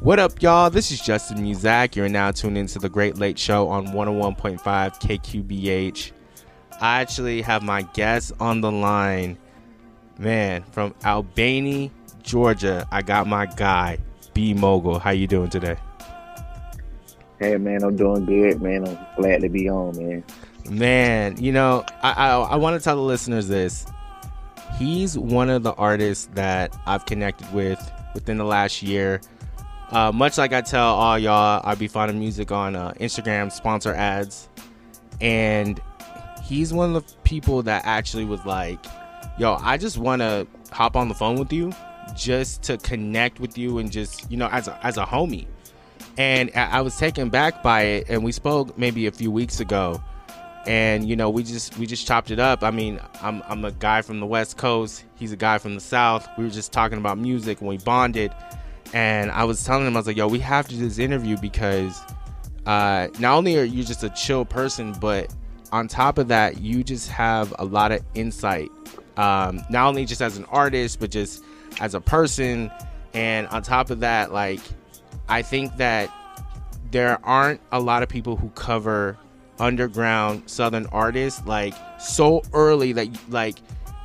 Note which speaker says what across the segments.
Speaker 1: What up, y'all? This is Justin Muzak. You're now tuned into the Great Late Show on 101.5 KQBH. I actually have my guest on the line. Man, from Albany, Georgia, I got my guy, B Mogul. How you doing today?
Speaker 2: Hey man, I'm doing good, man. I'm glad to be on, man.
Speaker 1: Man, you know, I I, I want to tell the listeners this. He's one of the artists that I've connected with within the last year. Uh, much like I tell all y'all, I be finding music on uh, Instagram sponsor ads, and he's one of the people that actually was like, "Yo, I just want to hop on the phone with you, just to connect with you, and just you know, as a, as a homie." And I, I was taken back by it, and we spoke maybe a few weeks ago, and you know, we just we just chopped it up. I mean, I'm I'm a guy from the West Coast, he's a guy from the South. We were just talking about music, and we bonded and I was telling him, I was like, yo, we have to do this interview because uh, not only are you just a chill person, but on top of that, you just have a lot of insight. Um, not only just as an artist, but just as a person. And on top of that, like, I think that there aren't a lot of people who cover underground southern artists like so early that like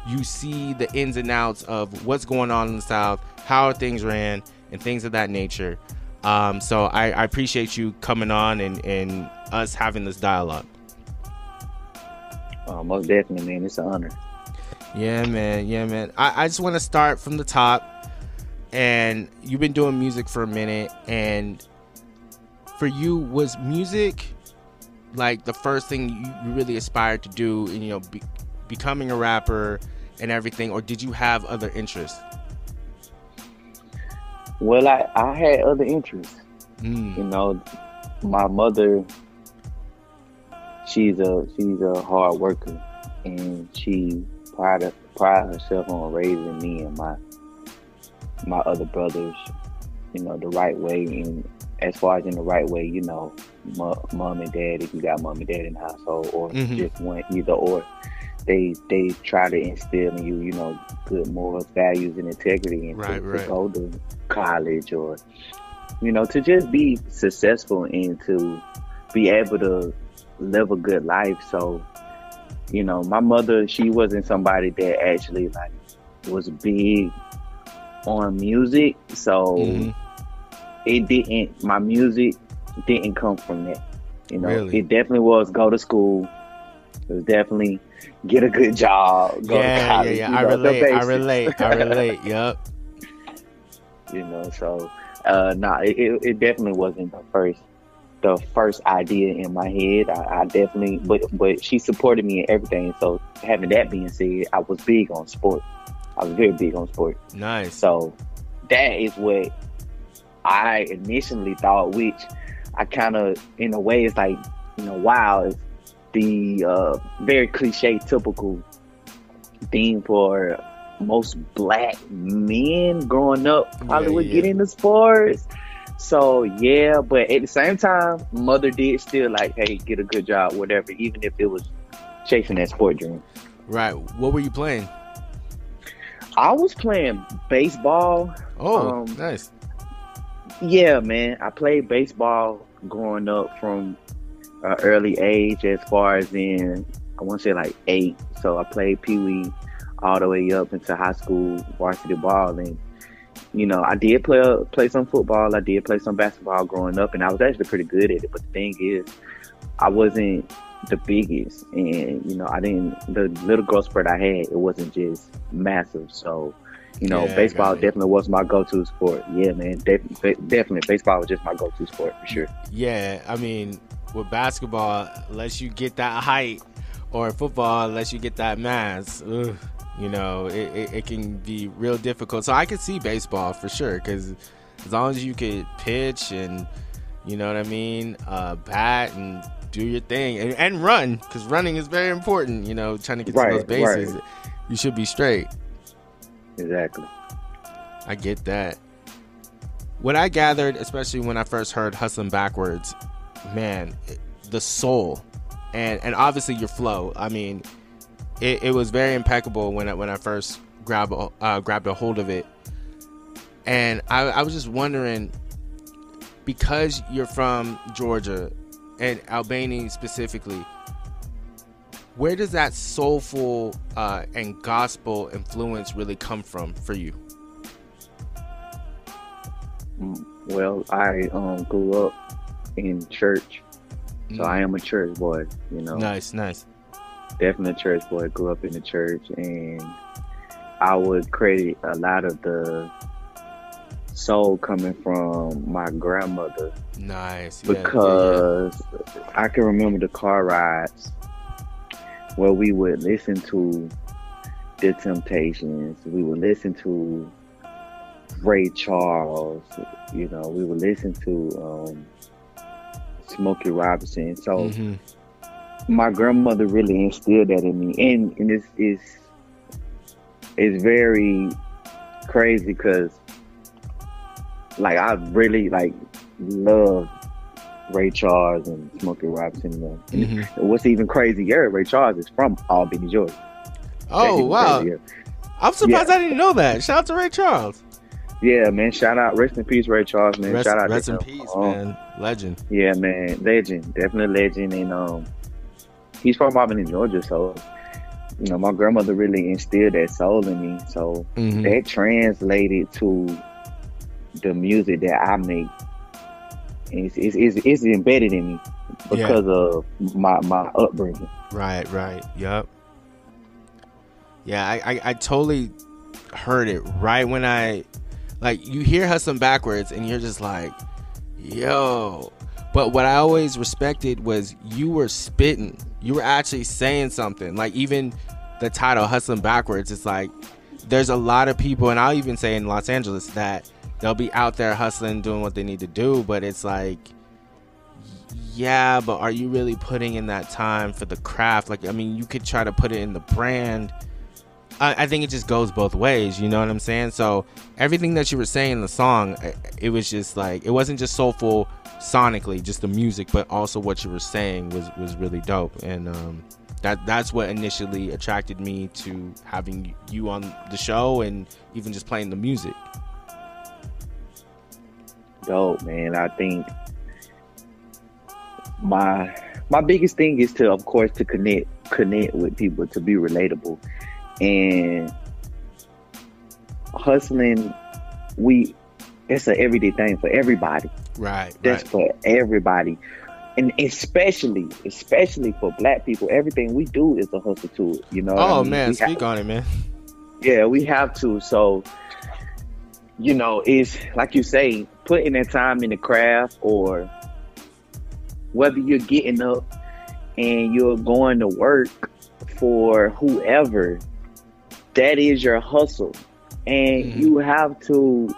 Speaker 1: you see the ins and outs of what's going on in the south how things ran and things of that nature. Um, so I, I, appreciate you coming on and, and us having this dialogue.
Speaker 2: Oh, most definitely, man. It's an honor.
Speaker 1: Yeah, man. Yeah, man. I, I just want to start from the top. And you've been doing music for a minute. And for you, was music like the first thing you really aspired to do in, you know, be, becoming a rapper and everything? Or did you have other interests?
Speaker 2: Well, I, I had other interests. Mm. You know, my mother, she's a she's a hard worker, and she pride pride herself on raising me and my my other brothers, you know, the right way. And as far as in the right way, you know, mom and dad, if you got mom and dad in the household, or mm-hmm. just one either or they they try to instill in you, you know, good morals, values, and integrity, and
Speaker 1: right,
Speaker 2: to,
Speaker 1: right.
Speaker 2: to go to college or you know to just be successful and to be able to live a good life. So, you know, my mother, she wasn't somebody that actually like was big on music, so mm-hmm. it didn't. My music didn't come from that. You know,
Speaker 1: really?
Speaker 2: it definitely was go to school. It definitely get a good job, go
Speaker 1: yeah,
Speaker 2: to college.
Speaker 1: Yeah, yeah, I relate. I relate. I relate. Yep.
Speaker 2: You know, so uh, nah, it, it definitely wasn't the first the first idea in my head. I, I, definitely, but but she supported me in everything. So having that being said, I was big on sport. I was very big on sport.
Speaker 1: Nice.
Speaker 2: So that is what I initially thought, which I kind of, in a way, is like, you know, wow, the uh, very cliche, typical theme for most black men growing up probably yeah, would yeah. get into sports. So yeah, but at the same time, mother did still like, hey, get a good job, whatever, even if it was chasing that sport dream.
Speaker 1: Right. What were you playing?
Speaker 2: I was playing baseball.
Speaker 1: Oh, um, nice.
Speaker 2: Yeah, man. I played baseball growing up from uh, early age as far as in I want to say like eight. So I played Pee Wee all the way up into high school varsity ball, and you know I did play play some football. I did play some basketball growing up, and I was actually pretty good at it. But the thing is, I wasn't the biggest, and you know I didn't the little growth spurt I had. It wasn't just massive, so. You know, yeah, baseball definitely was my go-to sport. Yeah, man, definitely, definitely, baseball was just my go-to sport for sure.
Speaker 1: Yeah, I mean, with basketball, unless you get that height, or football, unless you get that mass, ugh, you know, it, it, it, can be real difficult. So I can see baseball for sure, because as long as you could pitch and, you know what I mean, uh, bat and do your thing and, and run, because running is very important, you know, trying to get
Speaker 2: right,
Speaker 1: to those bases,
Speaker 2: right.
Speaker 1: you should be straight.
Speaker 2: Exactly.
Speaker 1: I get that. What I gathered, especially when I first heard Hustling Backwards, man, the soul, and and obviously your flow. I mean, it, it was very impeccable when I, when I first grabbed uh, grabbed a hold of it, and I, I was just wondering, because you're from Georgia and Albany specifically, where does that soulful uh, and gospel influence really come from for you?
Speaker 2: Well, I um, grew up in church, so I am a church boy. You know,
Speaker 1: Nice, nice.
Speaker 2: definitely a church boy. Grew up in the church, and I would credit a lot of the soul coming from my grandmother
Speaker 1: Nice. Yeah, yeah, yeah.
Speaker 2: because I can remember the car rides where we would listen to the Temptations. We would listen to Ray Charles. You know, we would listen to um, Smokey Robinson. So
Speaker 1: Mhm.
Speaker 2: my grandmother really instilled that in me, and and it's it's it's very crazy because like I really like love Ray Charles and Smokey Robinson. and
Speaker 1: Mhm.
Speaker 2: What's even crazier, Ray Charles is from Albany, Georgia.
Speaker 1: Oh wow!
Speaker 2: crazier.
Speaker 1: I'm surprised I didn't know that. Shout out to Ray Charles.
Speaker 2: Yeah, man. Shout out, rest in peace, Ray Charles, man.
Speaker 1: Rest,
Speaker 2: Shout out,
Speaker 1: rest
Speaker 2: to
Speaker 1: in
Speaker 2: him.
Speaker 1: peace,
Speaker 2: Um,
Speaker 1: man. Legend.
Speaker 2: Yeah, man, legend, definitely legend, and um, he's from Albany, Georgia, so you know, my grandmother really instilled that soul in me. So
Speaker 1: Mhm.
Speaker 2: that translated to the music that I make. It's, it's, it's, it's embedded in me because of my, my upbringing.
Speaker 1: Right, right. Yep. Yeah, I, I, I totally heard it right when I like you hear Hustle backwards and you're just like, yo. But what I always respected was you were spitting. You were actually saying something. Like even the title Hustling Backwards, it's like there's a lot of people and I'll even say in Los Angeles that they'll be out there hustling, doing what they need to do, but it's like yeah, but are you really putting in that time for the craft? Like, I mean, you could try to put it in the brand. I, I think it just goes both ways. You know what I'm saying? So everything that you were saying in the song, it, it was just like it wasn't just soulful sonically, just the music, but also what you were saying was was really dope. And um, that that's what initially attracted me to having you on the show and even just playing the music.
Speaker 2: Dope, man. I think my my biggest thing is to, of course, to connect connect with people, to be relatable, and hustling. We it's an everyday thing for everybody.
Speaker 1: Right.
Speaker 2: That's
Speaker 1: Right.
Speaker 2: for everybody, and especially especially for Black people. Everything we do is a hustle to it. You know. what oh, I
Speaker 1: Oh
Speaker 2: mean?
Speaker 1: man,
Speaker 2: We
Speaker 1: speak on it, man.
Speaker 2: yeah, we have to. So, you know, it's like you say, putting that time in the craft or whether you're getting up and you're going to work for whoever, that is your hustle. And
Speaker 1: Mhm.
Speaker 2: you have to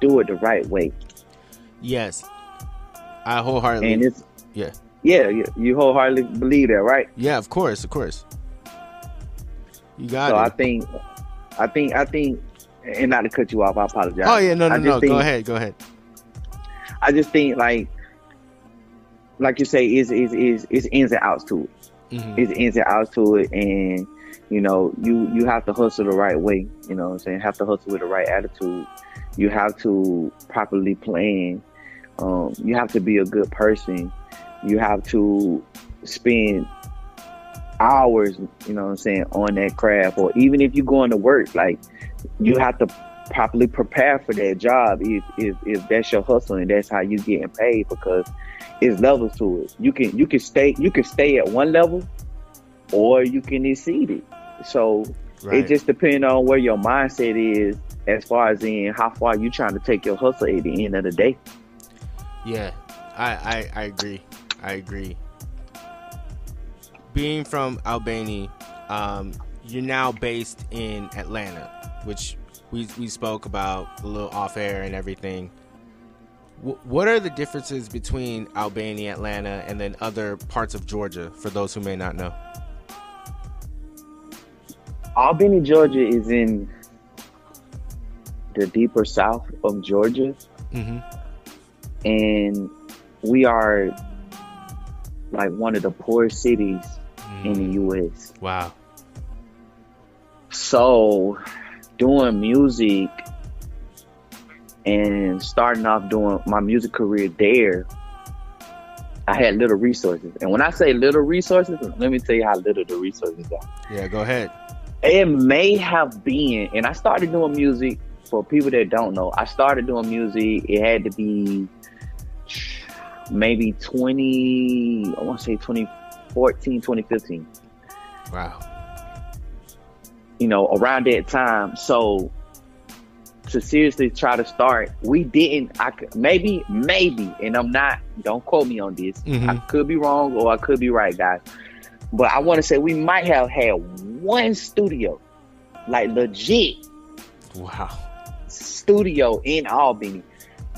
Speaker 2: do it the right way.
Speaker 1: Yes, I wholeheartedly.
Speaker 2: And it's,
Speaker 1: Yeah.
Speaker 2: yeah, you, wholeheartedly believe that, right?
Speaker 1: Yeah, of course, of course. You got it.
Speaker 2: so I think, I think, I think, and not to cut you off, I apologize.
Speaker 1: oh yeah, no, no, no.
Speaker 2: think-
Speaker 1: Go ahead, go ahead.
Speaker 2: I just think like like you say is is is is ins and outs to it.
Speaker 1: Mhm.
Speaker 2: It's ins and outs to it and you know, you you have to hustle the right way, you know what I'm saying? Have to hustle with the right attitude. You have to properly plan. Um, you have to be a good person. You have to spend hours, you know what I'm saying, on that craft or even if you're going to work, like you have to properly prepare for that job if, if if that's your hustle and that's how you getting paid because it's levels to it. You can you can stay you can stay at one level or you can exceed it. So
Speaker 1: Right.
Speaker 2: it just depends on where your mindset is as far as in how far you trying to take your hustle at the end of the day.
Speaker 1: yeah, I, I I agree. I agree. Being from Albany, um, you're now based in Atlanta, which we we spoke about a little off air and everything. Wh- What are the differences between Albany, Atlanta, and then other parts of Georgia for those who may not know?
Speaker 2: Albany, Georgia is in the deeper south of Georgia
Speaker 1: Mm-hmm.
Speaker 2: and we are like one of the poorest cities in the US.
Speaker 1: Wow.
Speaker 2: So doing music and starting off doing my music career there, I had little resources. And when I say little resources, let me tell you how little the resources are.
Speaker 1: Yeah, go ahead.
Speaker 2: It may have been, and I started doing music for people that don't know. I started doing music. It had to be maybe 20, I want to say 2014, 2015.
Speaker 1: Wow.
Speaker 2: You know, around that time. So to seriously try to start, we didn't. I could, maybe, maybe, and I'm not. Don't quote me on this.
Speaker 1: Mhm.
Speaker 2: I could be wrong or I could be right, guys. But I want to say we might have had one studio, like legit
Speaker 1: Wow.
Speaker 2: studio in Albany.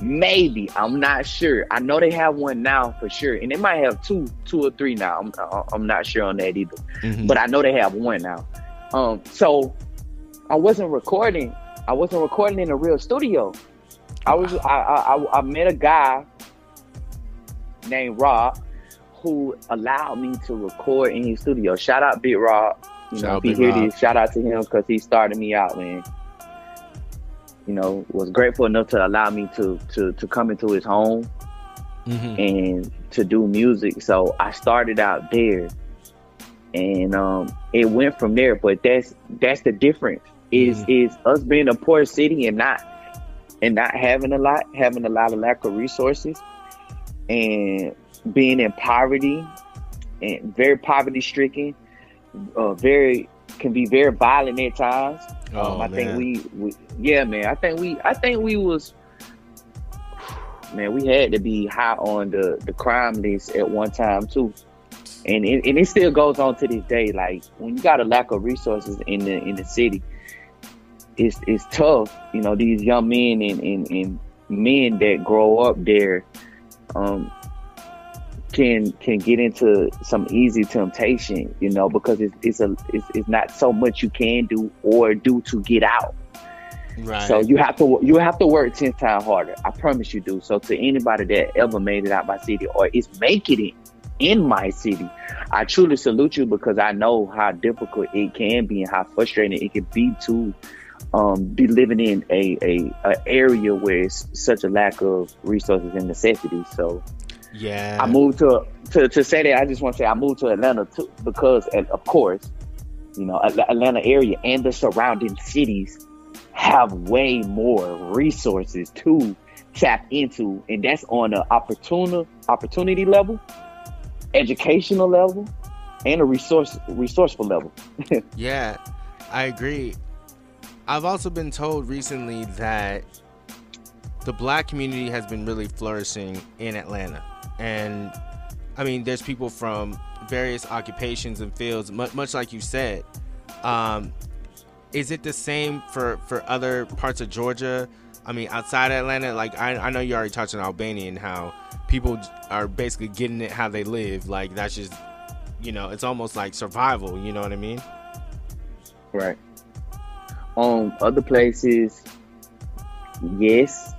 Speaker 2: Maybe I'm not sure. I know they have one now for sure, and they might have two, two or three now. I'm I'm not sure on that either,
Speaker 1: Mhm.
Speaker 2: but I know they have one now. Um, so I wasn't recording. I wasn't recording in a real studio. I was. I I, I- I met a guy named Rob who allowed me to record in his studio. Shout out Big Rob. You
Speaker 1: Shout
Speaker 2: know,
Speaker 1: out
Speaker 2: if he hear this, shout out to him because he started me out, man. You know, was grateful enough to allow me to to to come into his home
Speaker 1: Mhm.
Speaker 2: and to do music. So I started out there, and um, it went from there. But that's that's the difference. Is
Speaker 1: Mhm.
Speaker 2: is us being a poor city and not and not having a lot, having a lot of lack of resources, and being in poverty and very poverty stricken, uh, very can be very violent at times.
Speaker 1: Oh,
Speaker 2: Um, I
Speaker 1: man.
Speaker 2: think we, we, yeah, man. I think we, I think we was, man. We had to be high on the the crime list at one time too, and it, and it still goes on to this day. Like when you got a lack of resources in the in the city, it's it's tough. You know, these young men and and, and men that grow up there, um, can can get into some easy temptation, you know, because it's it's a it's, it's not so much you can do or do to get out.
Speaker 1: Right.
Speaker 2: So you have to you have to work ten times harder. I promise you do. So to anybody that ever made it out my city or is making it in my city, I truly salute you because I know how difficult it can be and how frustrating it can be to um, be living in a, a, a area where it's such a lack of resources and necessities. So
Speaker 1: yeah.
Speaker 2: I moved to, to to say that I just want to say I moved to Atlanta too because and of course, you know, Atlanta area and the surrounding cities have way more resources to tap into, and that's on an opportunity opportunity level, educational level, and a resource resourceful level.
Speaker 1: Yeah, I agree. I've also been told recently that the black community has been really flourishing in Atlanta. And I mean, there's people from various occupations and fields, much, much like you said. Um, is it the same for, for other parts of Georgia? I mean, outside Atlanta, like I, I know you already touched on Albany and how people are basically getting it how they live. Like that's just, you know, it's almost like survival. You know what I mean?
Speaker 2: Right. Um, other places, yes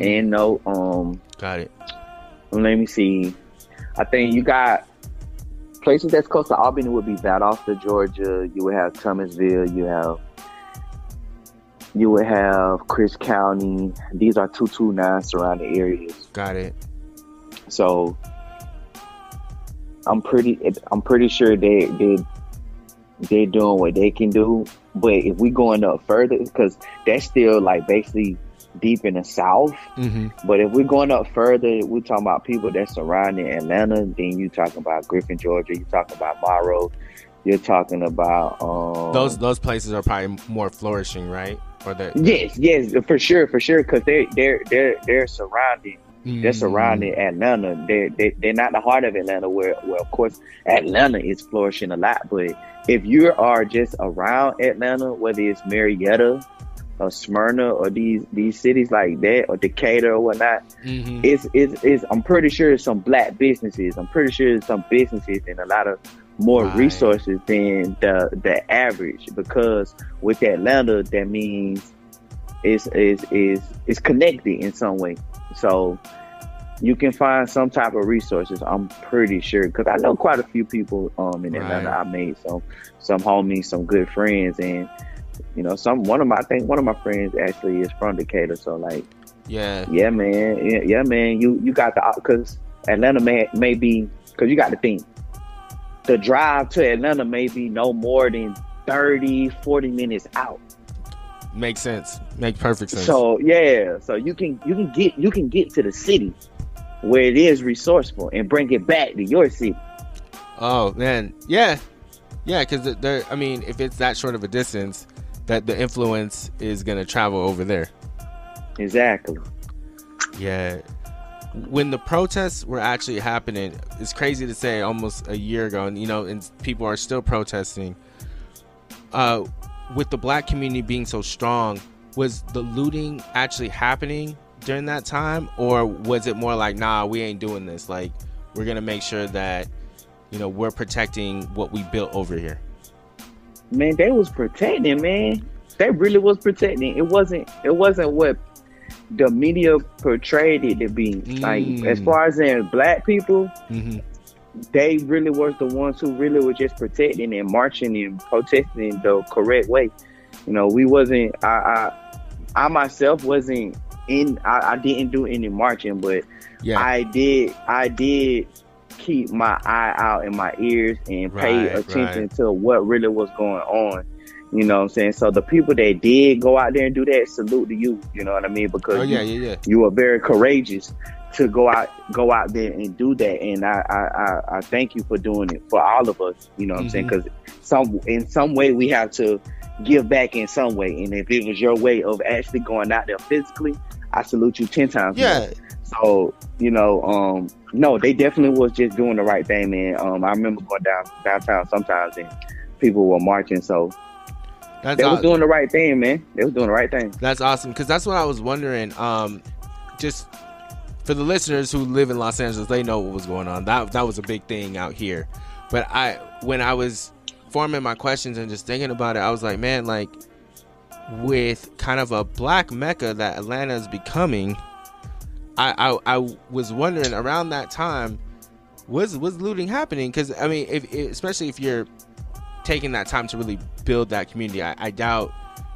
Speaker 2: and no. Um,
Speaker 1: Got it.
Speaker 2: Let me see. I think you got places that's close to Albany would be Valdosta, Georgia. You would have Thomasville. You have you would have Crisp County. These are two two nine surrounding areas.
Speaker 1: Got it.
Speaker 2: So I'm pretty I'm pretty sure they they they're doing what they can do. But if we going up further, because that's still like basically deep in the south.
Speaker 1: Mm-hmm.
Speaker 2: But if we're going up further, we're talking about people that's surrounding Atlanta. Then you talking about Griffin, Georgia. You talking about Morrow. You're talking about um,
Speaker 1: Those those places are probably more flourishing, right? Or the
Speaker 2: Yes, yes, for sure, for sure, because they they're they're they're surrounding they're
Speaker 1: Mm.
Speaker 2: surrounding Atlanta. They're they, they're not the heart of Atlanta, where where of course Atlanta is flourishing a lot. But if you are just around Atlanta, whether it's Marietta or Smyrna or these these cities like that or Decatur or whatnot,
Speaker 1: Mhm.
Speaker 2: it's it's, it's I'm pretty sure it's some black businesses. I'm pretty sure it's some businesses and a lot of more
Speaker 1: Right.
Speaker 2: resources than the the average because with Atlanta that means it's is is is connected in some way. So you can find some type of resources. I'm pretty sure because I know quite a few people um in Atlanta.
Speaker 1: Right.
Speaker 2: I made some some homies, some good friends, and you know some one of my I think one of my friends actually is from Decatur. So like
Speaker 1: Yeah.
Speaker 2: Yeah, man. Yeah, yeah man. You you got the uh, because Atlanta may may be because you got to think the drive to Atlanta may be no more than 30, 40 minutes out.
Speaker 1: Makes sense. Makes perfect sense.
Speaker 2: So yeah, so you can you can get you can get to the city where it is resourceful and bring it back to your city.
Speaker 1: Oh man, yeah, yeah. Because I mean, if it's that short of a distance, that the influence is gonna travel over there.
Speaker 2: Exactly.
Speaker 1: Yeah. When the protests were actually happening, it's crazy to say almost a year ago, and you know, and people are still protesting. Uh, with the black community being so strong, was the looting actually happening during that time, or was it more like, nah, we ain't doing this? Like, we're gonna make sure that you know we're protecting what we built over here.
Speaker 2: Man, they was protecting, man. They really was protecting. It wasn't. It wasn't what the media portrayed it to be.
Speaker 1: Mm.
Speaker 2: Like as far as in black people,
Speaker 1: Mm-hmm.
Speaker 2: they really was the ones who really were just protecting and marching and protesting the correct way. You know, we wasn't. I I, I myself wasn't in. I, I didn't do any marching, but
Speaker 1: Yeah.
Speaker 2: I did. I did keep my eye out and my ears and pay
Speaker 1: Right,
Speaker 2: attention
Speaker 1: right.
Speaker 2: to what really was going on. You know what I'm saying? So the people that did go out there and do that, salute to you. You know what I mean? Because
Speaker 1: oh
Speaker 2: you-
Speaker 1: yeah, yeah, yeah.
Speaker 2: you are very courageous to go out go out there and do that and I, I I I thank you for doing it for all of us you know what I'm saying
Speaker 1: Mm-hmm.
Speaker 2: because some in some way we have to give back in some way and if it was your way of actually going out there physically I salute you 10 times more.
Speaker 1: Yeah,
Speaker 2: so you know um no they definitely was just doing the right thing man um I remember going down downtown sometimes and people were marching so
Speaker 1: that's
Speaker 2: they was doing the right thing man they was doing the right thing
Speaker 1: That's awesome because that's what I was wondering. Um, just for the listeners who live in Los Angeles, they know what was going on. That that was a big thing out here. But I, when I was forming my questions and just thinking about it, I was like, man, like with kind of a black mecca that Atlanta is becoming, I I, I was wondering around that time was was looting happening? Because I mean, if especially if you're taking that time to really build that community, I, I doubt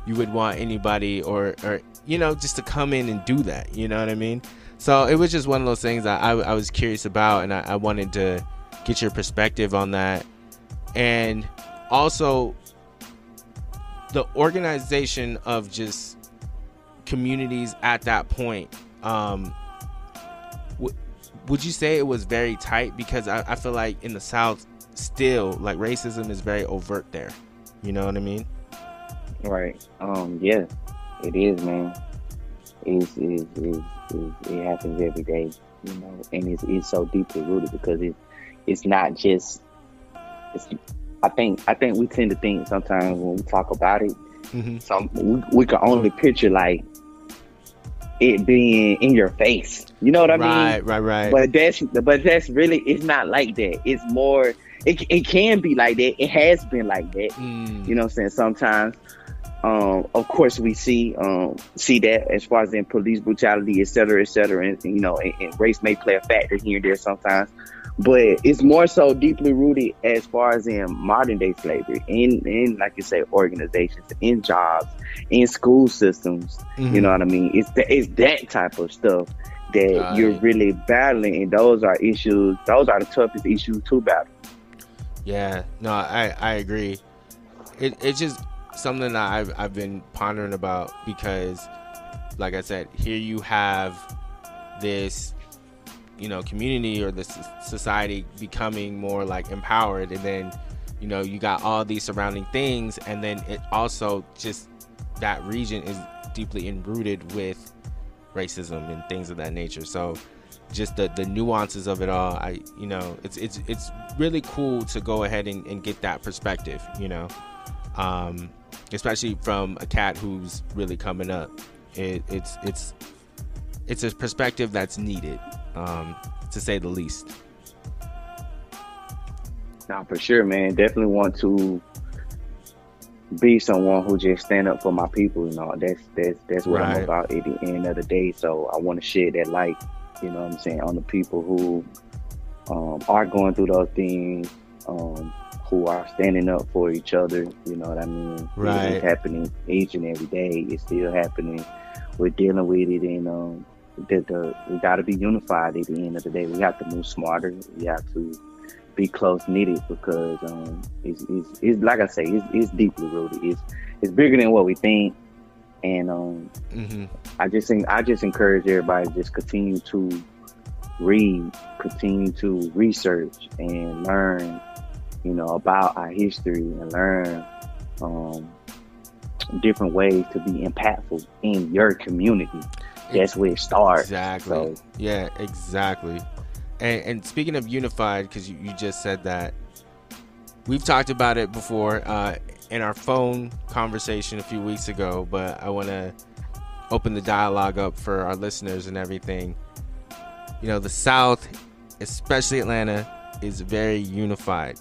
Speaker 1: you would want anybody or or you know just to come in and do that. You know what I mean? So it was just one of those things I, I was curious about, and I, I wanted to get your perspective on that, and also the organization of just communities at that point. Um, w- would you say it was very tight? Because I, I feel like in the South, still like racism is very overt there. You know what I mean?
Speaker 2: Right. Um. Yeah. It is, man. It's, it's, it's, it's, it happens every day, you know, and it's, it's so deeply rooted because it, it's not just. It's. I think. I think we tend to think sometimes when we talk about it,
Speaker 1: Mm-hmm.
Speaker 2: some we, we can only picture like it being in your face. You know what I mean?
Speaker 1: right, right, right.
Speaker 2: But that's but that's really it's not like that. It's more. It, it can be like that. It has been like that.
Speaker 1: Mm,
Speaker 2: You know what I'm saying? Sometimes, um, of course, we see um, see that as far as in police brutality, et cetera, et cetera, and you know, and, and race may play a factor here and there sometimes. But it's more so deeply rooted as far as in modern day slavery, in in like you say, organizations, in jobs, in school systems.
Speaker 1: mhm.
Speaker 2: You know what I mean? It's the, it's that type of stuff that
Speaker 1: Right.
Speaker 2: you're really battling, and those are issues. Those are the toughest issues to battle.
Speaker 1: Yeah, no, I I agree. It it's just something that I've I've been pondering about because, like I said, here you have this, you know, community or the society becoming more like empowered, and then, you know, you got all these surrounding things, and then it also just that region is deeply enrooted with racism and things of that nature. So just the the nuances of it all i you know it's it's it's really cool to go ahead and, and get that perspective you know? Um especially from a cat who's really coming up. It, it's it's it's a perspective that's needed um to say the least
Speaker 2: Nah, for sure, man. Definitely want to be someone who just stand up for my people. You know, that's that's that's what
Speaker 1: Right.
Speaker 2: I'm about at the end of the day. So I want to shed that light. You know what I'm saying on the people who um, are going through those things, um, who are standing up for each other. You know what I mean?
Speaker 1: Right.
Speaker 2: It's happening each and every day. It's still happening we're dealing with it, and um, that the we got to be unified at the end of the day. We have to move smarter. We have to be close knitted because um, it's, it's, it's like I say, it's, it's deeply rooted. It's it's bigger than what we think, and um, mm-hmm. I just think I just encourage everybody to just continue to read, continue to research and learn, you know, about our history and learn um, different ways to be impactful in your community. That's where it starts.
Speaker 1: Exactly. So, yeah, exactly. And, and speaking of unified, because you, you just said that, we've talked about it before uh, in our phone conversation a few weeks ago, but I want to open the dialogue up for our listeners and everything. You know, the South, especially Atlanta, is very unified,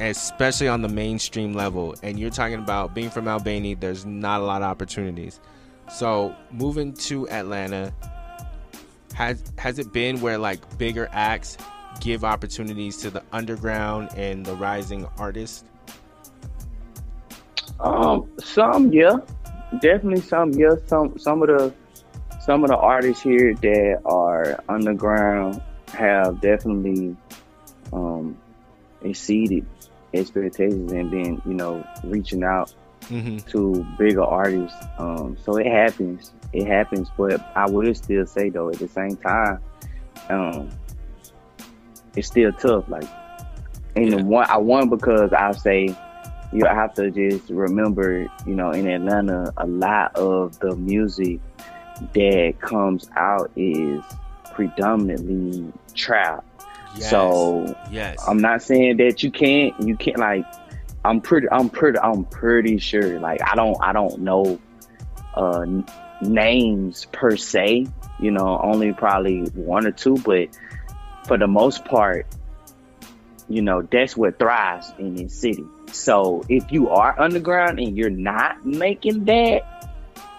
Speaker 1: especially on the mainstream level. And you're talking about being from Albany, there's not a lot of opportunities. So moving to Atlanta, has has it been where like bigger acts give opportunities to the underground and the rising artists?
Speaker 2: Um, some yeah, definitely some yeah. Some some of the some of the artists here that are underground have definitely um exceeded expectations and been you know reaching out mm-hmm. to bigger artists. Um, so it happens. It happens. But I would still say though, at the same time, um, it's still tough. Like, and yeah. one I won because I say you have to just remember, you know, in Atlanta, a lot of the music that comes out is predominantly trap. Yes. So yes. I'm not saying that you can't you can't like I'm pretty I'm pretty I'm pretty sure like I don't I don't know uh names per se, you know, only probably one or two, but for the most part, you know, that's what thrives in this city. So if you are underground and you're not making that,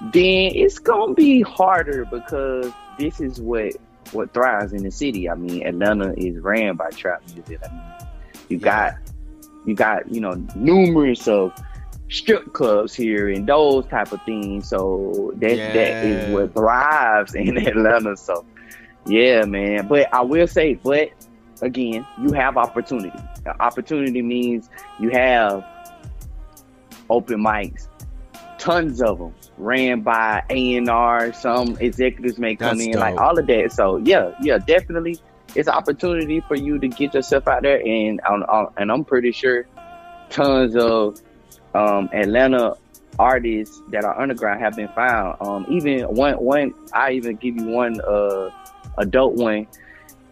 Speaker 2: then it's gonna be harder because this is what what thrives in the city. I mean, Atlanta is ran by trap music. I mean, you yeah. got you got you know numerous of strip clubs here and those type of things. So that yeah. that is what thrives in Atlanta. So yeah, man. But I will say, but again, you have opportunity. Opportunity means you have open mics, tons of them ran by A and R. Some executives may come That's in, dope. like all of that. So yeah, yeah, definitely it's an opportunity for you to get yourself out there, and and I'm pretty sure tons of um, Atlanta artists that are underground have been found. Um, even one one I even give you one uh, adult one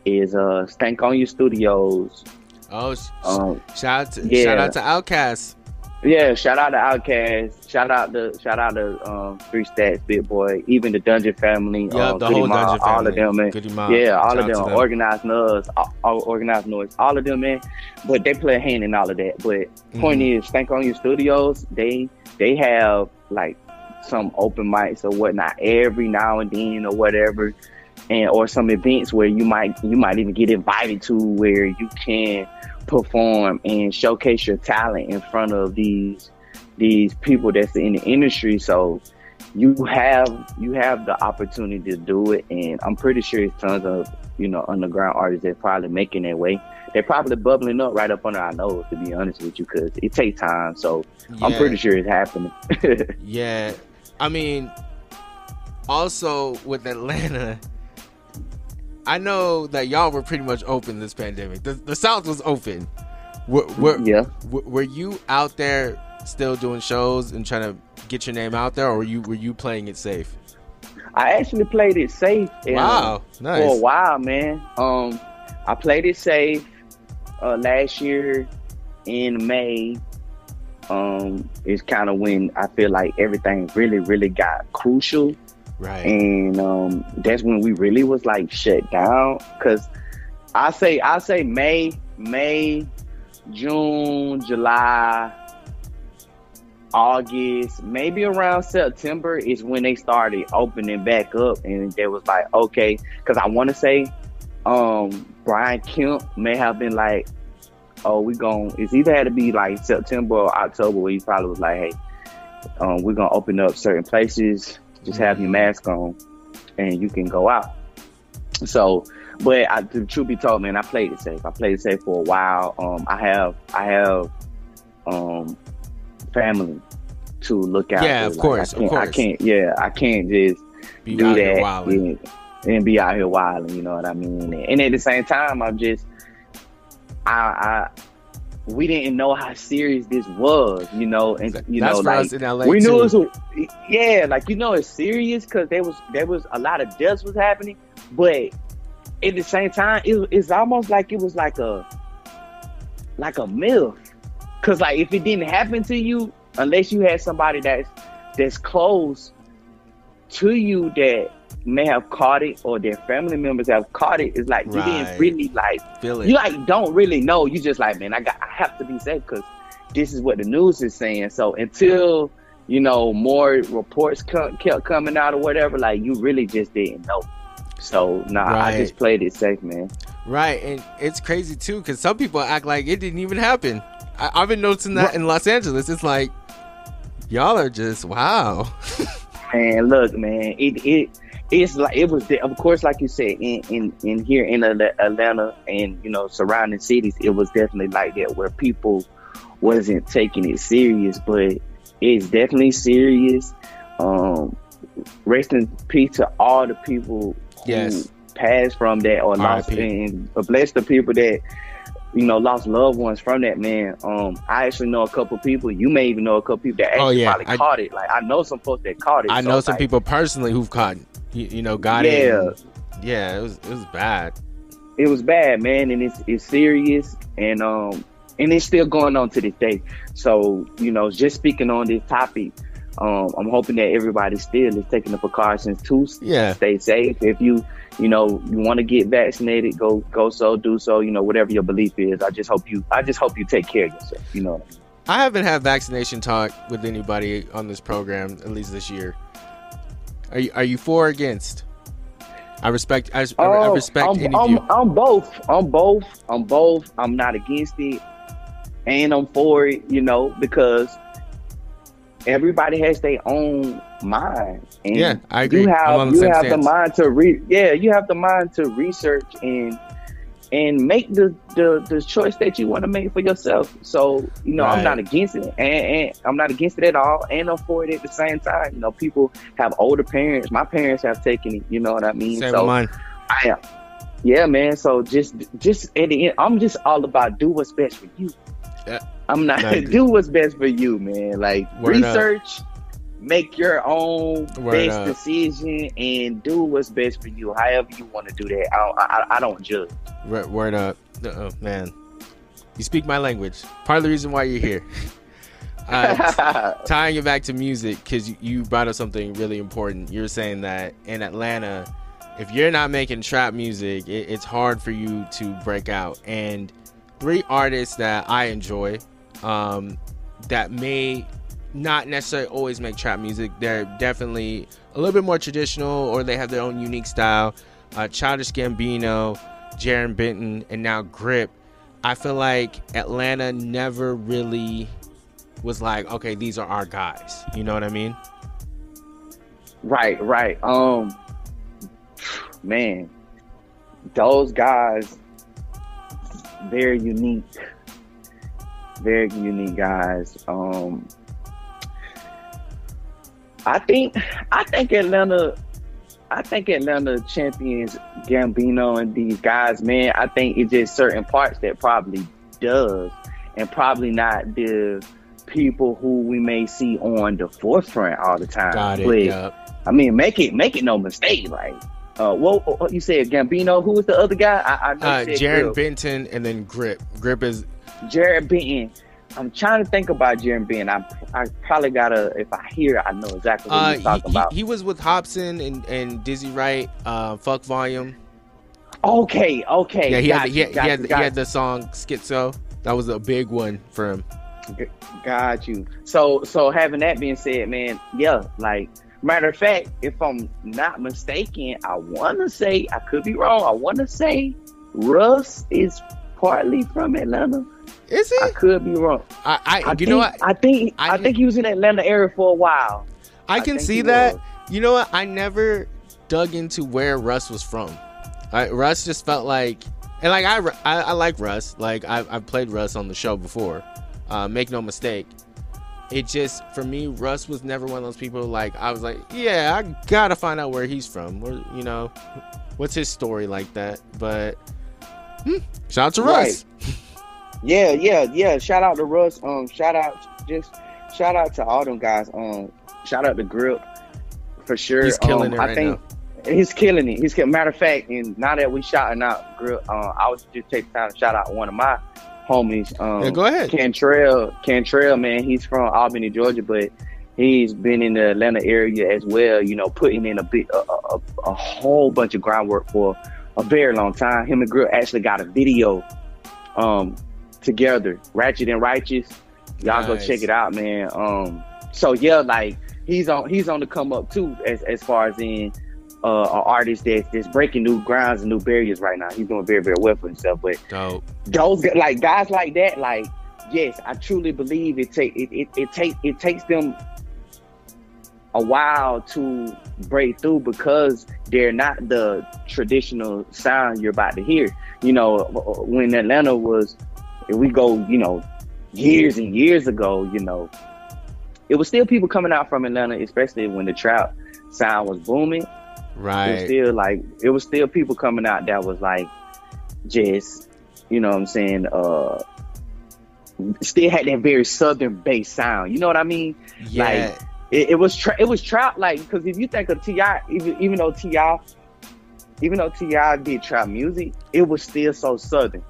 Speaker 2: is uh Stankonia Studios.
Speaker 1: Oh, um, shout out to yeah. shout out to Outkast.
Speaker 2: Yeah, shout out to Outkast. Shout out to shout out to um, Three Stacks, Big Boi, even the Dungeon Family.
Speaker 1: Yeah, um, the whole Dungeon Family.
Speaker 2: All of them, man. Yeah, all shout of them. them. Organized Noize, all, all, Organized Noize, all of them, man. But they play a hand in all of that. But mm-hmm. point is, Stankonia Studios, they they have like some open mics or whatnot every now and then or whatever and or some events where you might you might even get invited to where you can perform and showcase your talent in front of these these people that's in the industry. So you have you have the opportunity to do it, and I'm pretty sure it's tons of you know underground artists that probably making their way. They're probably bubbling up right up under our nose, to be honest with you, because it takes time. So yeah. I'm pretty sure it's happening.
Speaker 1: yeah, I mean, also with Atlanta I know that y'all were pretty much open this pandemic. The, the South was open. Were, were,
Speaker 2: yeah.
Speaker 1: Were you out there still doing shows and trying to get your name out there, or were you were you playing it safe?
Speaker 2: I actually played it safe.
Speaker 1: wow, nice.
Speaker 2: For a while, man. Um, I played it safe uh, last year in May. Um, it's kind of when I feel like everything really, really got crucial.
Speaker 1: Right.
Speaker 2: And um, that's when we really was like shut down. Cause I say I say May, May, June, July, August, maybe around September is when they started opening back up, and they was like, okay, because I want to say, um, Brian Kemp may have been like, oh, we going it's either had to be like September or October where he probably was like, hey, um, we're gonna open up certain places Just have your mask on, and you can go out. So, but I, the truth be told, man, I played it safe. I played it safe for a while. Um, I have, I have, um, family to look out.
Speaker 1: Yeah,
Speaker 2: for.
Speaker 1: of
Speaker 2: Like,
Speaker 1: course,
Speaker 2: I
Speaker 1: of
Speaker 2: can't, I
Speaker 1: course.
Speaker 2: can't. Yeah, I can't just
Speaker 1: Be
Speaker 2: do that and, and be out here wilding. You know what I mean? And at the same time, I'm just, I, I, we didn't know how serious this was. You know, and you
Speaker 1: That's
Speaker 2: know, like
Speaker 1: in LA
Speaker 2: we
Speaker 1: too.
Speaker 2: knew it was, yeah, like you know, it's serious because there was there was a lot of deaths was happening, but at the same time, it, it's almost like it was like a like a myth. Cause like if it didn't happen to you, unless you had somebody that's that's close to you that may have caught it or their family members have caught it, it's like you didn't really like
Speaker 1: Feel it.
Speaker 2: you like don't really know. You just like, man, I got I have to be safe because this is what the news is saying. So until you know more reports co- kept coming out or whatever, like you really just didn't know. So nah, I just played it safe, man.
Speaker 1: Right, and it's crazy too because some people act like it didn't even happen. I, I've been noticing that
Speaker 2: Right.
Speaker 1: in Los Angeles. It's like y'all are just wow.
Speaker 2: Man, look, man, it it it's like it was the, of course, like you said, in in in here in Atlanta and you know surrounding cities, it was definitely like that where people wasn't taking it serious, but it's definitely serious. Um, rest in peace to all the people who
Speaker 1: Yes.
Speaker 2: passed from that or lost, and bless the people that you know lost loved ones from that man. Um, I actually know a couple people. You may even know a couple people that
Speaker 1: Oh,
Speaker 2: actually
Speaker 1: yeah.
Speaker 2: probably
Speaker 1: I-
Speaker 2: caught it. Like I know some folks that caught it.
Speaker 1: I
Speaker 2: so,
Speaker 1: know some
Speaker 2: like,
Speaker 1: people personally who've caught you, you know got it.
Speaker 2: Yeah.
Speaker 1: and- yeah, it was it was bad.
Speaker 2: it was bad, man, and it's it's serious, and um, and it's still going on to this day. So you know, just speaking on this topic, um, I'm hoping that everybody still is taking the precautions to
Speaker 1: Yeah.
Speaker 2: stay safe. If you you know you want to get vaccinated, go go so do so. You know, whatever your belief is. I just hope you I just hope you take care of yourself. You know.
Speaker 1: I haven't had vaccination talk with anybody on this program at least this year. Are you are you for or against? I respect I, I
Speaker 2: Oh,
Speaker 1: respect
Speaker 2: I'm,
Speaker 1: any of you.
Speaker 2: I'm, I'm both. I'm both. I'm both. I'm not against it, and I'm for it. You know, because everybody has their own mind. And
Speaker 1: Yeah, I agree.
Speaker 2: You have
Speaker 1: the
Speaker 2: you have the mind to read. Yeah, you have the mind to research and and make the the, the choice that you want to make for yourself. So you know,
Speaker 1: Right.
Speaker 2: I'm not against it, and, and I'm not against it at all, and I'm for it at the same time. You know, people have older parents. My parents have taken it. You know what I mean?
Speaker 1: Same
Speaker 2: so
Speaker 1: mine.
Speaker 2: I am. Yeah, man. So just, just at the end, I'm just all about do what's best for you.
Speaker 1: Yeah.
Speaker 2: I'm not do what's best for you, man. Like
Speaker 1: Word up.
Speaker 2: Make your own
Speaker 1: Word
Speaker 2: best
Speaker 1: up.
Speaker 2: decision, and do what's best for you. However you want to do that. I don't, I, I don't judge.
Speaker 1: Word, word up. Oh man. You speak my language. Part of the reason why you're here. Uh, tying it back to music because you, you brought up something really important You're saying that in atlanta if you're not making trap music it, it's hard for you to break out and three artists that i enjoy um, that may not necessarily always make trap music they're definitely a little bit more traditional or they have their own unique style uh, childish gambino jarren benton and now grip i feel like atlanta never really was like, okay, these are our guys. You know what I mean?
Speaker 2: right, right. Um, man, those guys, very unique, very unique guys. Um, I think, I think Atlanta, I think Atlanta champions Gambino and these guys, man. I think it's just certain parts that probably does, and probably not the people who we may see on the forefront all the time.
Speaker 1: Got it.
Speaker 2: I mean, make it make it no mistake. Like, uh, what, what you said, Gambino? Who was the other guy? I, I know
Speaker 1: Uh,
Speaker 2: you said
Speaker 1: Jarren
Speaker 2: Grip.
Speaker 1: Benton and then Grip. Grip is
Speaker 2: Jared Benton. I'm trying to think about Jared Benton. I I probably gotta if I hear, I know exactly what
Speaker 1: uh,
Speaker 2: you're talking
Speaker 1: he,
Speaker 2: about.
Speaker 1: he, he was with Hopsin and, and Dizzy Wright. Uh, Funk Volume.
Speaker 2: okay, okay.
Speaker 1: Yeah, he
Speaker 2: got
Speaker 1: had,
Speaker 2: you,
Speaker 1: he,
Speaker 2: got
Speaker 1: he, had,
Speaker 2: you,
Speaker 1: he had the song Schizo. That was a big one for him.
Speaker 2: G- Got you. So so having that being said, man, yeah, like matter of fact, if I'm not mistaken, I wanna say I could be wrong. I wanna say Russ is partly from Atlanta.
Speaker 1: Is
Speaker 2: I could be wrong.
Speaker 1: I, I,
Speaker 2: I
Speaker 1: you
Speaker 2: think,
Speaker 1: know what?
Speaker 2: I think
Speaker 1: I
Speaker 2: I, think he was in Atlanta area for a while.
Speaker 1: I
Speaker 2: I
Speaker 1: can
Speaker 2: think
Speaker 1: see that.
Speaker 2: was.
Speaker 1: You know what? I never dug into where Russ was from. I, Russ just felt like, and like I, I, I like Russ. Like I, I've played Russ on the show before. Uh, make no mistake. It just for me, Russ was never one of those people. Like I was like, yeah, I gotta find out where he's from. Where you know, what's his story like that? But hmm, shout out to Russ.
Speaker 2: Right. yeah, yeah, yeah. Shout out to Russ. Um, shout out just shout out to all them guys. Um, shout out to Grip for sure.
Speaker 1: He's killing
Speaker 2: um,
Speaker 1: it right
Speaker 2: I think
Speaker 1: now.
Speaker 2: he's killing it. He's killing. Matter of fact, and now that we shouting out Grip, uh, I was just take time to shout out one of my homies. Um,
Speaker 1: Yeah, go ahead.
Speaker 2: Cantrell, Cantrell, man, he's from Albany, Georgia, but he's been in the Atlanta area as well. You know, putting in a big, a, a, a whole bunch of groundwork for a very long time. Him and Grip actually got a video um together, Ratchet and Righteous. Y'all go check it out, man. Um, so yeah, like he's on he's on the come up too, as as far as in uh, an artist that's that's breaking new grounds and new barriers right now. He's doing very very well for himself, but
Speaker 1: Dope.
Speaker 2: those like guys like that, like yes, I truly believe it take it it, it take it takes them a while to break through because they're not the traditional sound you're about to hear. You know, when Atlanta was, if we go, you know, years and years ago, you know, it was still people coming out from Atlanta, especially when the trap sound was booming Right. it was still like it was still people coming out that was like just you know what I'm saying uh still had that very southern bass sound you know what I mean
Speaker 1: Yeah.
Speaker 2: it, it was tra- it was trap like because if you think of T.I. even even though T.I. even though T.I. did trap music it was still so southern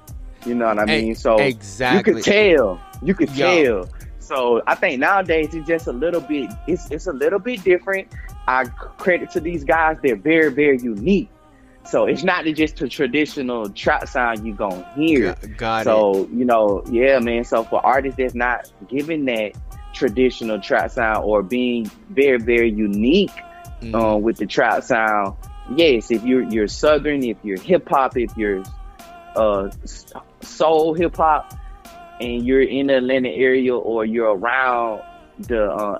Speaker 2: you know what I mean so
Speaker 1: exactly.
Speaker 2: you could tell. You could
Speaker 1: Yo.
Speaker 2: tell. So I think nowadays it's just a little bit. It's it's a little bit different. I credit to these guys. They're very very unique. So it's not just the traditional trap sound you gonna hear.
Speaker 1: Got, got it.
Speaker 2: so you know, yeah, man. So for artists that's not giving that traditional trap sound or being very very unique
Speaker 1: Mhm.
Speaker 2: uh, with the trap sound. Yes, if you're you're southern, if you're hip hop, if you're uh, soul hip hop, and you're in the Atlanta area or you're around the uh,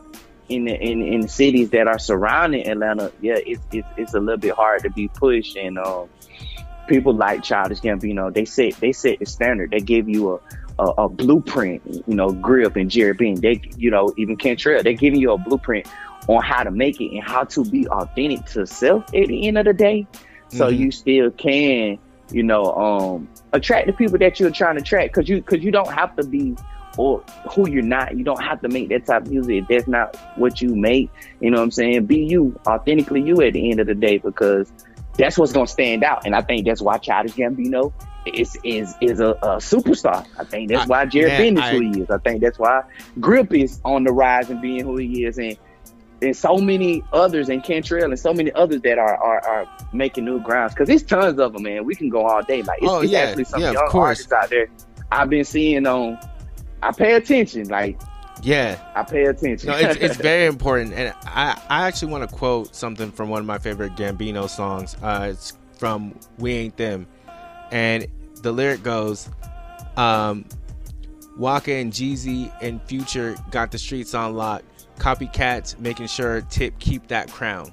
Speaker 2: in the in, in the cities that are surrounding Atlanta, yeah, it's it's, it's a little bit hard to be pushed. And um, people like Childish Gambino, they set they set the standard. They give you a a, a blueprint. You know, Grip and Jarren Benton, they you know even Cantrell, they're giving you a blueprint on how to make it and how to be authentic to self at the end of the day. So
Speaker 1: Mhm.
Speaker 2: you still can, you know, um, attract the people that you're trying to attract because you because you don't have to be or who you're not. You don't have to make that type of music. if That's not what you make. You know what I'm saying? Be you, authentically you at the end of the day because that's what's gonna stand out. And I think that's why Childish Gambino is is is a, a superstar. I think that's
Speaker 1: I-
Speaker 2: why Jarren
Speaker 1: man,
Speaker 2: is
Speaker 1: I-
Speaker 2: who he is. I think that's why Grip is on the rise and being who he is. And and so many others and Cantrell and so many others that are are, are making new grounds because there's tons of them, man. We can go all day. Like it's,
Speaker 1: Oh,
Speaker 2: it's
Speaker 1: yeah.
Speaker 2: actually some
Speaker 1: Yeah, of
Speaker 2: young artists out there I've been seeing on. I pay attention, like
Speaker 1: yeah.
Speaker 2: I pay attention.
Speaker 1: No, it's, it's very important, and I, I actually want to quote something from one of my favorite Gambino songs. Uh, it's from "We Ain't Them," and the lyric goes, um, "Waka and Jeezy and Future got the streets on lock. Copycats making sure Tip keep that crown."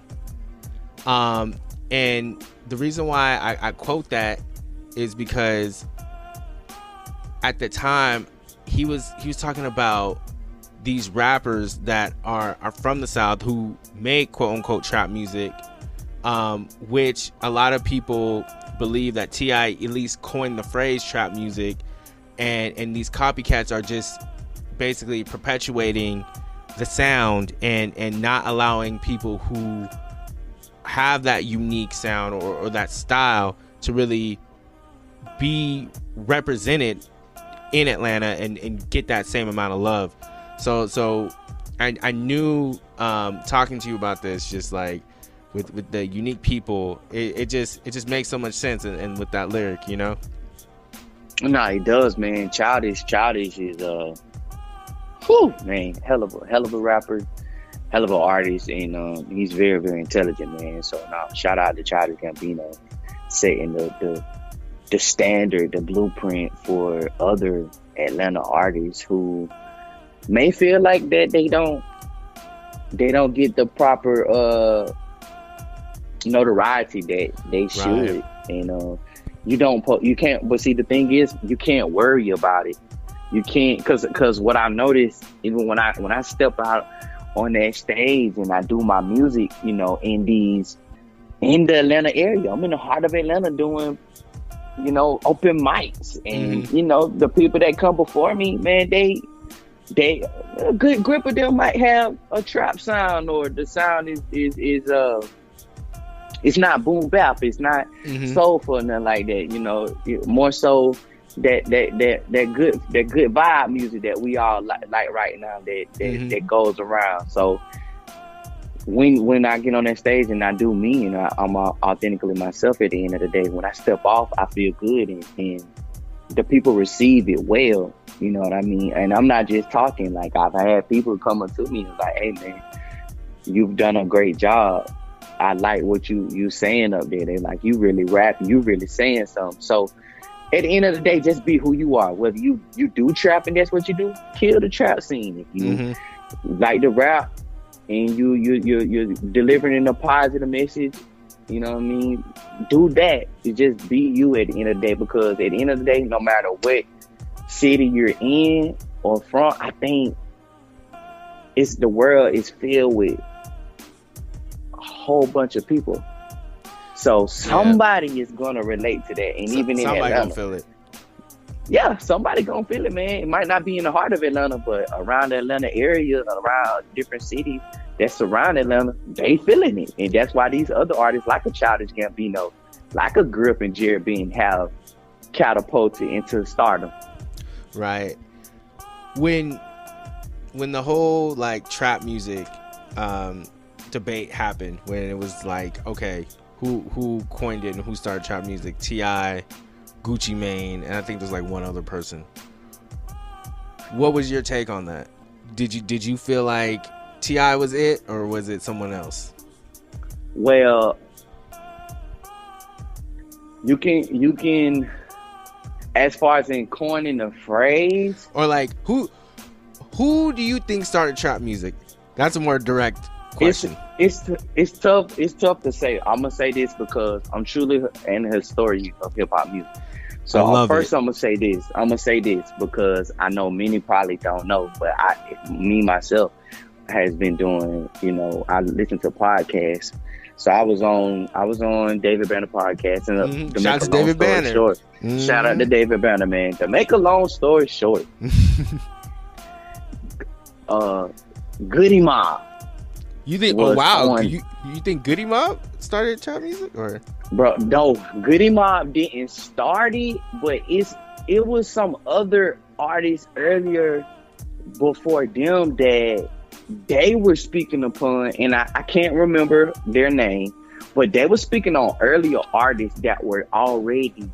Speaker 1: Um, and the reason why I, I quote that is because at the time he was he was talking about these rappers that are are from the south who make quote unquote trap music um, which a lot of people believe that T.I. at least coined the phrase trap music and and these copycats are just basically perpetuating the sound and and not allowing people who have that unique sound or, or that style to really be represented in Atlanta and, and get that same amount of love. So so I, I knew um, talking to you about this just like with, with the unique people it, it just it just makes so much sense and, and with that lyric you know
Speaker 2: no, it does, man. Childish, childish is uh, whew, man, hell of a hell of a rapper, hell of an artist, and um, he's very very intelligent, man. So now, shout out to Childish Gambino, setting the the the standard, the blueprint for other Atlanta artists who may feel like that they don't they don't get the proper uh notoriety that they should. Right. And uh, you don't po- you can't. But see, the thing is, you can't worry about it. You can't because because what I noticed even when I when I step out on that stage and I do my music, you know, in these in the Atlanta area. I'm in the heart of Atlanta doing, you know, open mics, and mm-hmm. you know, the people that come before me, man, they they a good grip of them might have a trap sound or the sound is is is uh it's not boom bap, it's not mm-hmm. soulful nothing like that. You know, more so that that that that good that good vibe music that we all like, like right now that that, mm-hmm. that goes around. So when when I get on that stage and I do me and I, am authentically myself at the end of the day, when I step off, I feel good and, and the people receive it well. You know what I mean? And I'm not just talking. Like I've had people come up to me and like, "Hey man, you've done a great job. I like what you you saying up there. They like you really rapping, you really saying something." So at the end of the day, just be who you are. Whether you you do trap and that's what you do, kill the trap scene. If you mm-hmm. like the rap, and you you you you're delivering a positive message, you know what I mean? Do that. You just be you at the end of the day because at the end of the day, no matter what city you're in or from, I think it's the world is filled with a whole bunch of people. So somebody yeah. is gonna relate to that, and so, even in Atlanta, gonna feel it yeah, somebody gonna feel it, man. It might not be in the heart of Atlanta, but around the Atlanta area, around different cities that surround Atlanta, they feeling it, and that's why these other artists, like a Childish Gambino, like a Grip and Jarren Benton, have catapulted into stardom.
Speaker 1: Right. When when the whole like trap music um, debate happened, when it was like, okay, who who coined it and who started trap music? T.I. Gucci Mane, and I think there's like one other person. What was your take on that? Did you did you feel like T.I. was it, or was it someone else?
Speaker 2: Well, you can you can, as far as in coining the phrase,
Speaker 1: or like who who do you think started trap music? That's a more direct question.
Speaker 2: It's it's it's tough. It's tough to say. I'm gonna say this because I'm truly an historian of hip hop music. So first, it. I'm gonna say this. I'm gonna say this because I know many probably don't know, but I, me myself, has been doing. You know, I listen to podcasts. So I was on. I was on David Banner podcast, and mm-hmm. to shout make a long David story Banner. short, mm-hmm. shout out to David Banner, man. To make a long story short, uh, Goodie Mob
Speaker 1: you think? Oh wow! On, you you think Goodie Mob started trap music or?
Speaker 2: Bro, no, Goodie Mob didn't start it, but it's it was some other artists earlier before them that they were speaking upon, and I, I can't remember their name, but they were speaking on earlier artists that were already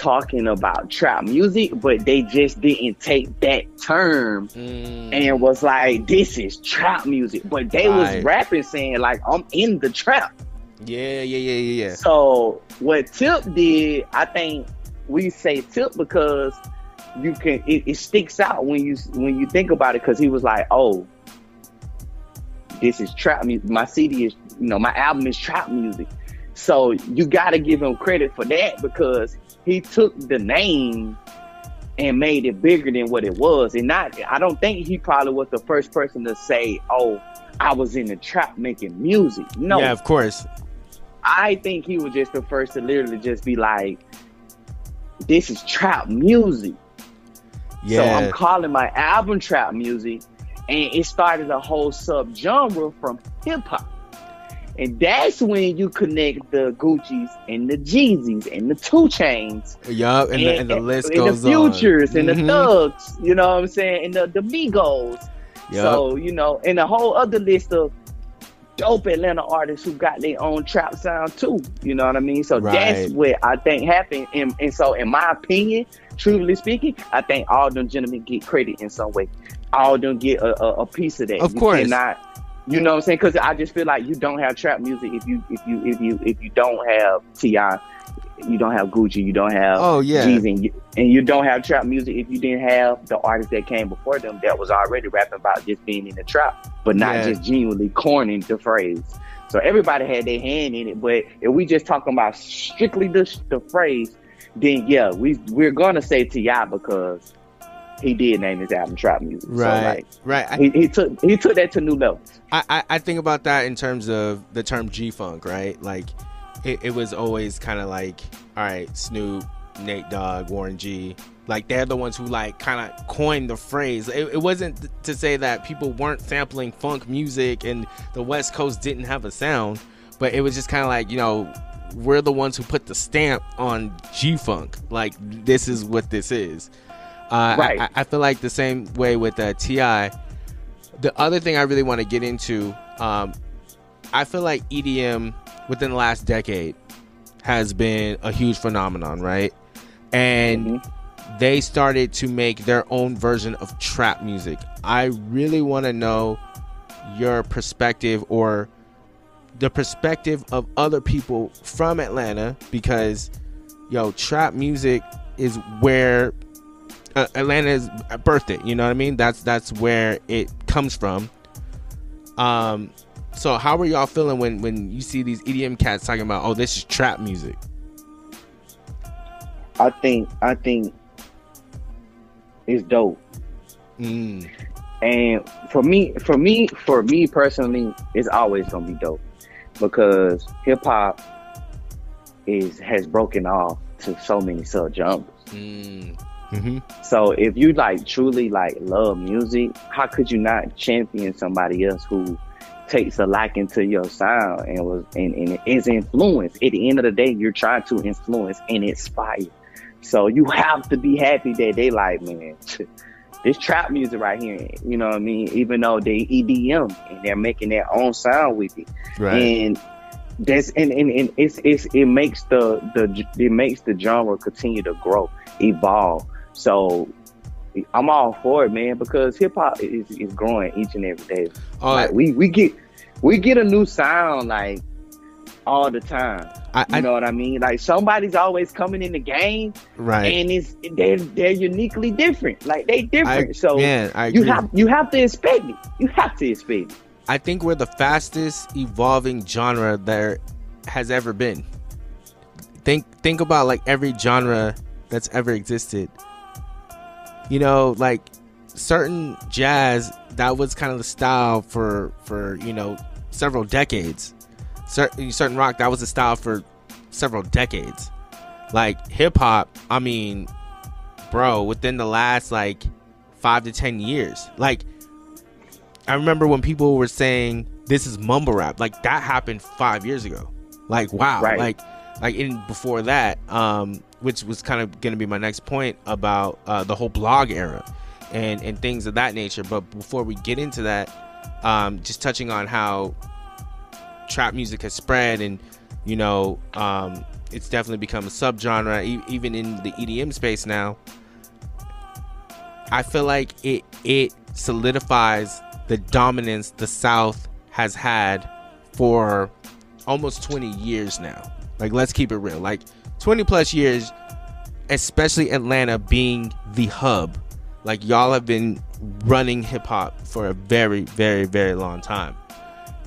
Speaker 2: talking about trap music, but they just didn't take that term mm. and was like, "This is trap music," but they right. was rapping saying like, "I'm in the trap."
Speaker 1: Yeah, yeah, yeah, yeah, yeah.
Speaker 2: So what Tip did, I think we say Tip because you can it, it sticks out when you when you think about it because he was like, "Oh, this is trap music. My CD is, you know, my album is trap music." So you got to give him credit for that because he took the name and made it bigger than what it was. And not, I don't think he probably was the first person to say, "Oh, I was in the trap making music." No,
Speaker 1: yeah, of course.
Speaker 2: I think he was just the first to literally just be like, "This is trap music." Yeah. So I'm calling my album trap music, and it started a whole subgenre from hip hop. And that's when you connect the Gucci's and the Jeezys and the 2 Chainz.
Speaker 1: Yup, and, and, the, and the list and goes
Speaker 2: the futures on. and mm-hmm. the thugs, you know what I'm saying? And the, the Migos. Yep. So, you know, and a whole other list of dope Atlanta artists who got their own trap sound too. You know what I mean? So right. that's what I think happened. And, and so, in my opinion, truly speaking, I think all them gentlemen get credit in some way. All them get a, a, a piece of that.
Speaker 1: Of you course.
Speaker 2: Cannot, you know what I'm saying? Because I just feel like you don't have trap music if you if you if you if you don't have Ti. you don't have Gucci, you don't have
Speaker 1: Oh yeah.
Speaker 2: Jeezy, and you, and you don't have trap music if you didn't have the artists that came before them that was already rapping about just being in the trap, but not
Speaker 1: Yeah.
Speaker 2: just genuinely coining the phrase. So everybody had their hand in it. But if we just talking about strictly the the phrase, then yeah, we we're gonna say T.I. because he did name his album trap music.
Speaker 1: Right.
Speaker 2: So
Speaker 1: right.
Speaker 2: He, he took he took that to new levels.
Speaker 1: I, I, I think about that in terms of the term G Funk, right? Like, it, it was always kind of like, all right, Snoop, Nate Dogg, Warren G. Like, they're the ones who, like, kind of coined the phrase. It, it wasn't to say that people weren't sampling funk music and the West Coast didn't have a sound, but it was just kind of like, you know, we're the ones who put the stamp on G Funk. Like, this is what this is. Uh,
Speaker 2: Right.
Speaker 1: I, I feel like the same way with uh, Ti. The other thing I really want to get into, um, I feel like EDM within the last decade has been a huge phenomenon, right? And
Speaker 2: Mhm.
Speaker 1: they started to make their own version of trap music. I really want to know your perspective or the perspective of other people from Atlanta because yo, trap music is where uh, Atlanta is birthed it. You know what I mean? That's that's where it comes from. Um, so how are y'all feeling when when you see these EDM cats talking about, oh, this is trap music?
Speaker 2: I think I think it's dope.
Speaker 1: Mm,
Speaker 2: And for me, for me, for me personally, it's always gonna be dope because hip hop is has broken off to so many subgenres.
Speaker 1: mm, hmm
Speaker 2: So if you like truly like love music, how could you not champion somebody else who takes a liking to your sound and was and, and is influenced? At the end of the day, you're trying to influence and inspire. So you have to be happy that they like, man, this trap music right here, you know what I mean? Even though they EDM and they're making their own sound with it
Speaker 1: Right.
Speaker 2: and that's and, and, and it's, it's it makes the the it makes the genre continue to grow evolve so i'm all for it man because hip-hop is, is growing each and every day.
Speaker 1: Oh,
Speaker 2: like we we get we get a new sound like all the time.
Speaker 1: I,
Speaker 2: you
Speaker 1: I,
Speaker 2: know what i mean? Like somebody's always coming in the game
Speaker 1: right.
Speaker 2: and it's they're they're uniquely different. Like they different.
Speaker 1: I,
Speaker 2: so
Speaker 1: man,
Speaker 2: you have you have to expect it. You have to expect it.
Speaker 1: I think we're the fastest evolving genre there has ever been. Think think about like every genre that's ever existed. You know, like certain jazz that was kind of the style for for you know several decades. Certain certain rock that was the style for several decades. Like hip hop, I mean, bro, within the last like five to ten years, like I remember when people were saying this is mumble rap, like that happened five years ago. Like wow,
Speaker 2: Right.
Speaker 1: like like in before that, um, which was kind of going to be my next point about uh, the whole blog era and and things of that nature. But before we get into that, um, just touching on how trap music has spread and you know um, it's definitely become a subgenre e- even in the EDM space now. I feel like it it solidifies the dominance the South has had for almost 20 years now. Like let's keep it real. Like 20 plus years especially Atlanta being the hub. Like y'all have been running hip hop for a very very very long time.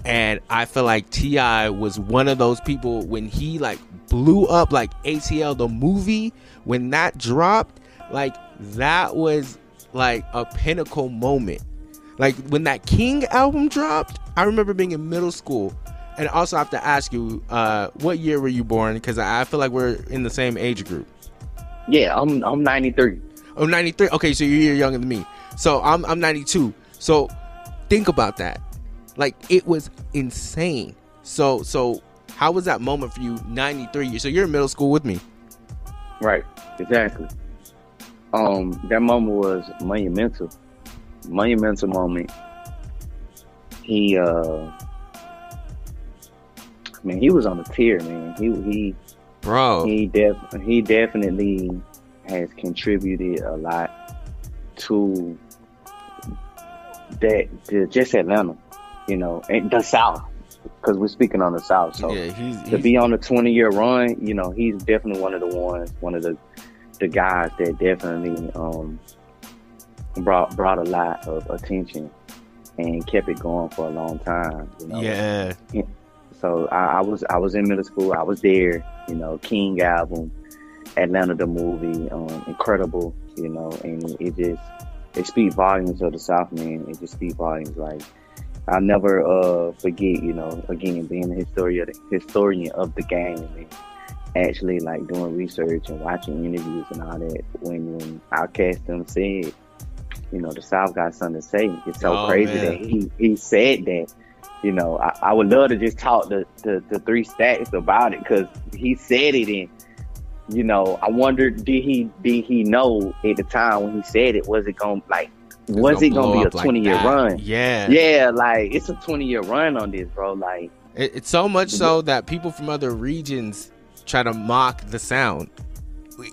Speaker 1: And I feel like T.I. was one of those people when he like blew up like ATL the movie when that dropped like that was like a pinnacle moment. Like when that King album dropped, I remember being in middle school. And also I have to ask you, uh, what year were you born? Because I feel like we're in the same age group.
Speaker 2: yeah i'm i'm 93
Speaker 1: Oh, 93. Okay, so you're younger than me. So I'm I'm 92. So think about that. Like it was insane. So so how was that moment for you 93? So you're in middle school with me.
Speaker 2: Right, exactly. Um, that moment was monumental. Monumental moment. He uh man, he was on the tier, man. He he
Speaker 1: Bro.
Speaker 2: he def he definitely has contributed a lot to that to just Atlanta, you know, and the South. because we're speaking on the South. So
Speaker 1: yeah, he's,
Speaker 2: to
Speaker 1: he's
Speaker 2: be on a 20 year run, you know, he's definitely one of the ones, one of the the guys that definitely um, brought brought a lot of attention and kept it going for a long time. You know?
Speaker 1: yeah.
Speaker 2: So I, I was I was in middle school. I was there. You know, King album, Atlanta the movie, um, incredible. You know, and it just it speaks volumes of the South, man. It just speaks volumes. Like I'll never uh, forget. You know, again being a historian historian of the game and actually like doing research and watching interviews and all that. When when Outkast them said, you know, the South got something to say. It's so
Speaker 1: Oh,
Speaker 2: crazy
Speaker 1: man.
Speaker 2: that he he said that. You know, I, I would love to just talk to the, three stacks about it because he said it and you know, I wonder did he did he know at the time when he said it was it going to like
Speaker 1: It's
Speaker 2: was it gonna be a
Speaker 1: up like
Speaker 2: twenty year
Speaker 1: that.
Speaker 2: run?
Speaker 1: Yeah.
Speaker 2: Yeah, like it's a twenty year run on this, bro. Like
Speaker 1: It, it's so much so that people from other regions try to mock the sound,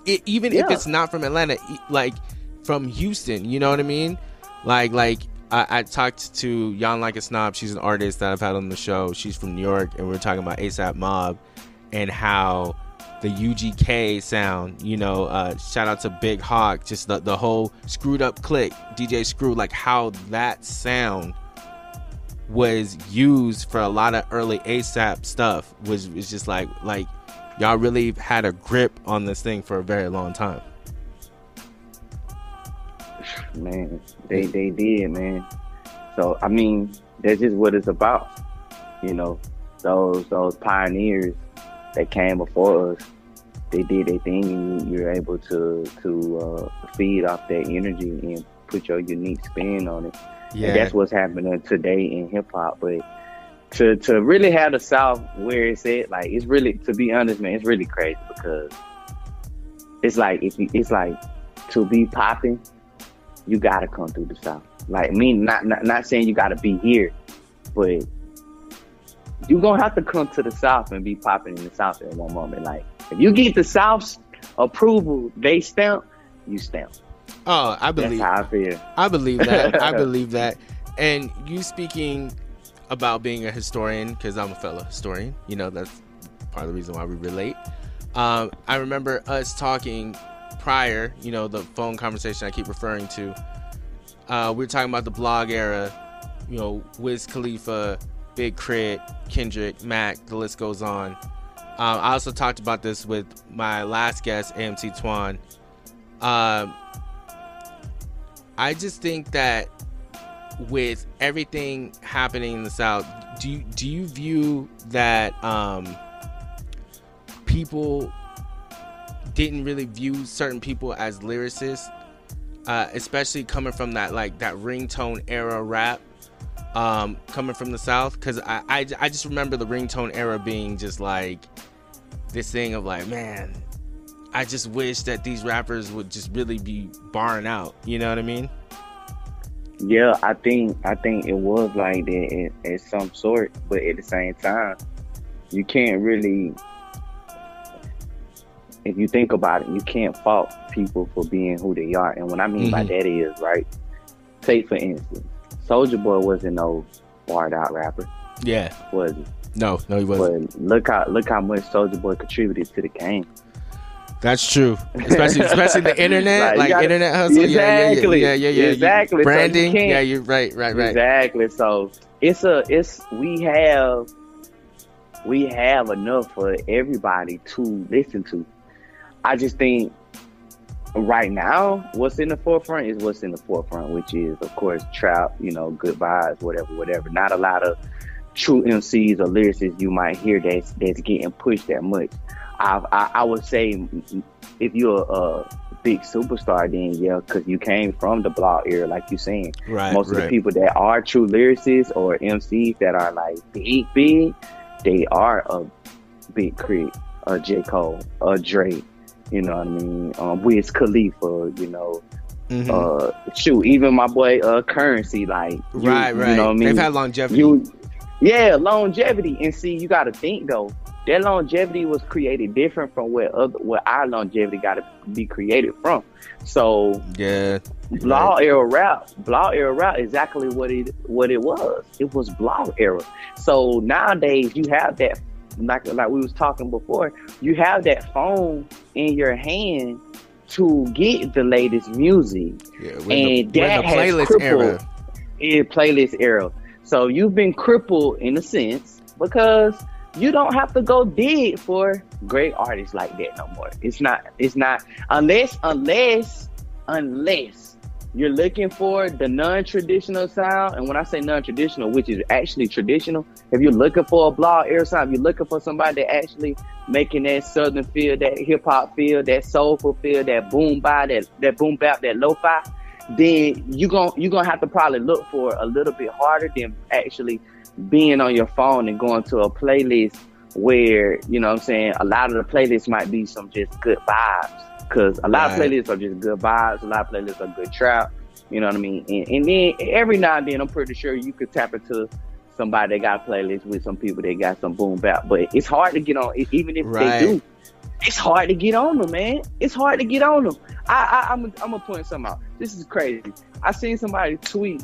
Speaker 1: it, even if it's not from Atlanta, like from Houston. You know what I mean? Like, like I, I talked to Yon Like a Snob. She's an artist that I've had on the show. She's from New York, and we are talking about ASAP Mob and how the UGK sound. You know, uh, shout out to Big Hawk. Just the the whole screwed up click, DJ Screw. Like how that sound was used for a lot of early ASAP stuff was was just like like y'all really had a grip on this thing for a very long time.
Speaker 2: Man, they they did, man. So I mean, that's just what it's about. You know, those those pioneers that came before us, they did their thing, and you, you're able to to uh, feed off that energy and put your unique spin on it. And that's what's happening today in hip hop. But to to really have the South where it's at, like it's really to be honest, man, it's really crazy because it's like if you, it's like to be popping, you gotta come through the South. Like me, not not not saying you gotta be here, but you gonna have to come to the South and be popping in the South at one moment. Like if you get the South's approval, they stamp, you stamp.
Speaker 1: oh, I believe
Speaker 2: how I feel.
Speaker 1: I believe that. I believe that. And you speaking about being a historian because I'm a fellow historian. You know that's part of the reason why we relate. Um, I remember us talking prior. You know the phone conversation I keep referring to. Uh, we were talking about the blog era. You know, Wiz Khalifa, Big K.R.I.T., Kendrick, Mac. The list goes on. Um, I also talked about this with my last guest, AMC Twan. Um, I just think that with everything happening in the South, do you, do you view that um, people didn't really view certain people as lyricists, uh, especially coming from that like that ringtone era rap, um, coming from the South? Because I, I I just remember the ringtone era being just like this thing of like, man, I just wish that these rappers would just really be barring out. You know what I mean?
Speaker 2: Yeah, I think I think it was like that at, at some sort, but at the same time, you can't really. If you think about it, you can't fault people for being who they are. And what I mean by
Speaker 1: Mhm.
Speaker 2: that is, right? Take for instance, Soulja Boy wasn't no barred out rapper,
Speaker 1: Yeah.
Speaker 2: was he?
Speaker 1: No, no, he wasn't.
Speaker 2: But look how look how much Soulja Boy contributed to the game.
Speaker 1: That's true. Especially, especially the internet,
Speaker 2: Like,
Speaker 1: like,
Speaker 2: gotta-
Speaker 1: internet hustle.
Speaker 2: Exactly.
Speaker 1: Yeah, yeah, yeah, yeah. yeah.
Speaker 2: Exactly. So you
Speaker 1: Branding.
Speaker 2: can't-
Speaker 1: yeah, you're right, right, right.
Speaker 2: Exactly. So it's a it's we have we have enough for everybody to listen to. I just think right now what's in the forefront is what's in the forefront, which is of course trap, you know, good vibes, whatever, whatever. Not a lot of true MCs or lyricists you might hear that's that's getting pushed that much. I I, I would say if you're a big superstar, then yeah, because you came from the blog era, like you're saying
Speaker 1: Right,
Speaker 2: most of the people that are true lyricists or MCs that are like big, big, they are a Big K.R.I.T., a J. Cole, a Drake, you know what I mean? Um, Wiz Khalifa, you know,
Speaker 1: Mhm.
Speaker 2: uh, shoot, even my boy, uh, Curren$y, like, you,
Speaker 1: right, right.
Speaker 2: you know what I mean?
Speaker 1: They've had longevity.
Speaker 2: You, yeah, longevity. And see, you got to think though, That longevity was created different from where other what our longevity got to be created from. So
Speaker 1: Yeah.
Speaker 2: blog era rap, blog era rap, exactly what it what it was. It was blog era. So nowadays you have that, like like we was talking before, you have that phone in your hand to get the latest music
Speaker 1: Yeah.
Speaker 2: And
Speaker 1: the,
Speaker 2: that has
Speaker 1: playlist
Speaker 2: crippled-
Speaker 1: era.
Speaker 2: playlist era. So you've been crippled in a sense because you don't have to go dig for great artists like that no more. It's not. It's not unless unless unless you're looking for the non-traditional sound. And when I say non-traditional, which is actually traditional, if you're looking for a blog era sound, if you're looking for somebody that actually making that southern feel, that hip hop feel, that soulful feel, that boom bap, that that boom bap, that lo-fi, then you gon' you gonna have to probably look for a little bit harder than actually being on your phone and going to a playlist where you know what I'm saying a lot of the playlists might be some just good vibes because a lot
Speaker 1: Right.
Speaker 2: of playlists are just good vibes a lot of playlists are good trap you know what I mean and, and then every now and then I'm pretty sure you could tap into somebody that got a playlist with some people that got some boom bap but it's hard to get on even if
Speaker 1: Right.
Speaker 2: they do it's hard to get on them, man. It's hard to get on them. I, I I'm I'm gonna point something out. This is crazy. I seen somebody tweet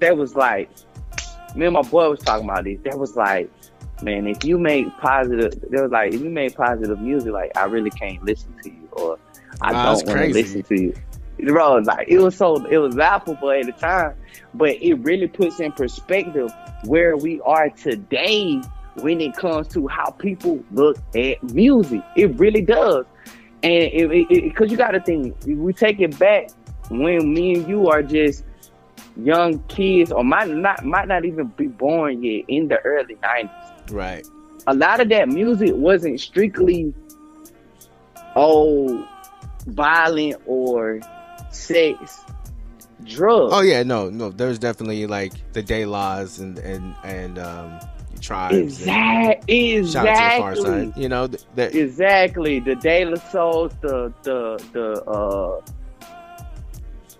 Speaker 2: that was like, me and my boy was talking about this. That was like, man, if you make positive, there was like, if you make positive music, like I really can't listen to you, or I
Speaker 1: Wow,
Speaker 2: don't want to listen to you. Bro, like it was so it was laughable at the time, but it really puts in perspective where we are today when it comes to how people look at music. It really does. And because you got to think, we take it back when me and you are just young kids, or might not might not even be born yet in the early '90s.
Speaker 1: Right.
Speaker 2: A lot of that music wasn't strictly oh violent or sex, drugs.
Speaker 1: Oh yeah, no, no. There's definitely like the De Las and and and um tribes. and-
Speaker 2: Exactly.
Speaker 1: Shout out to the far
Speaker 2: Exactly.
Speaker 1: side. You know, th- that
Speaker 2: Exactly. The De La Souls, the the the uh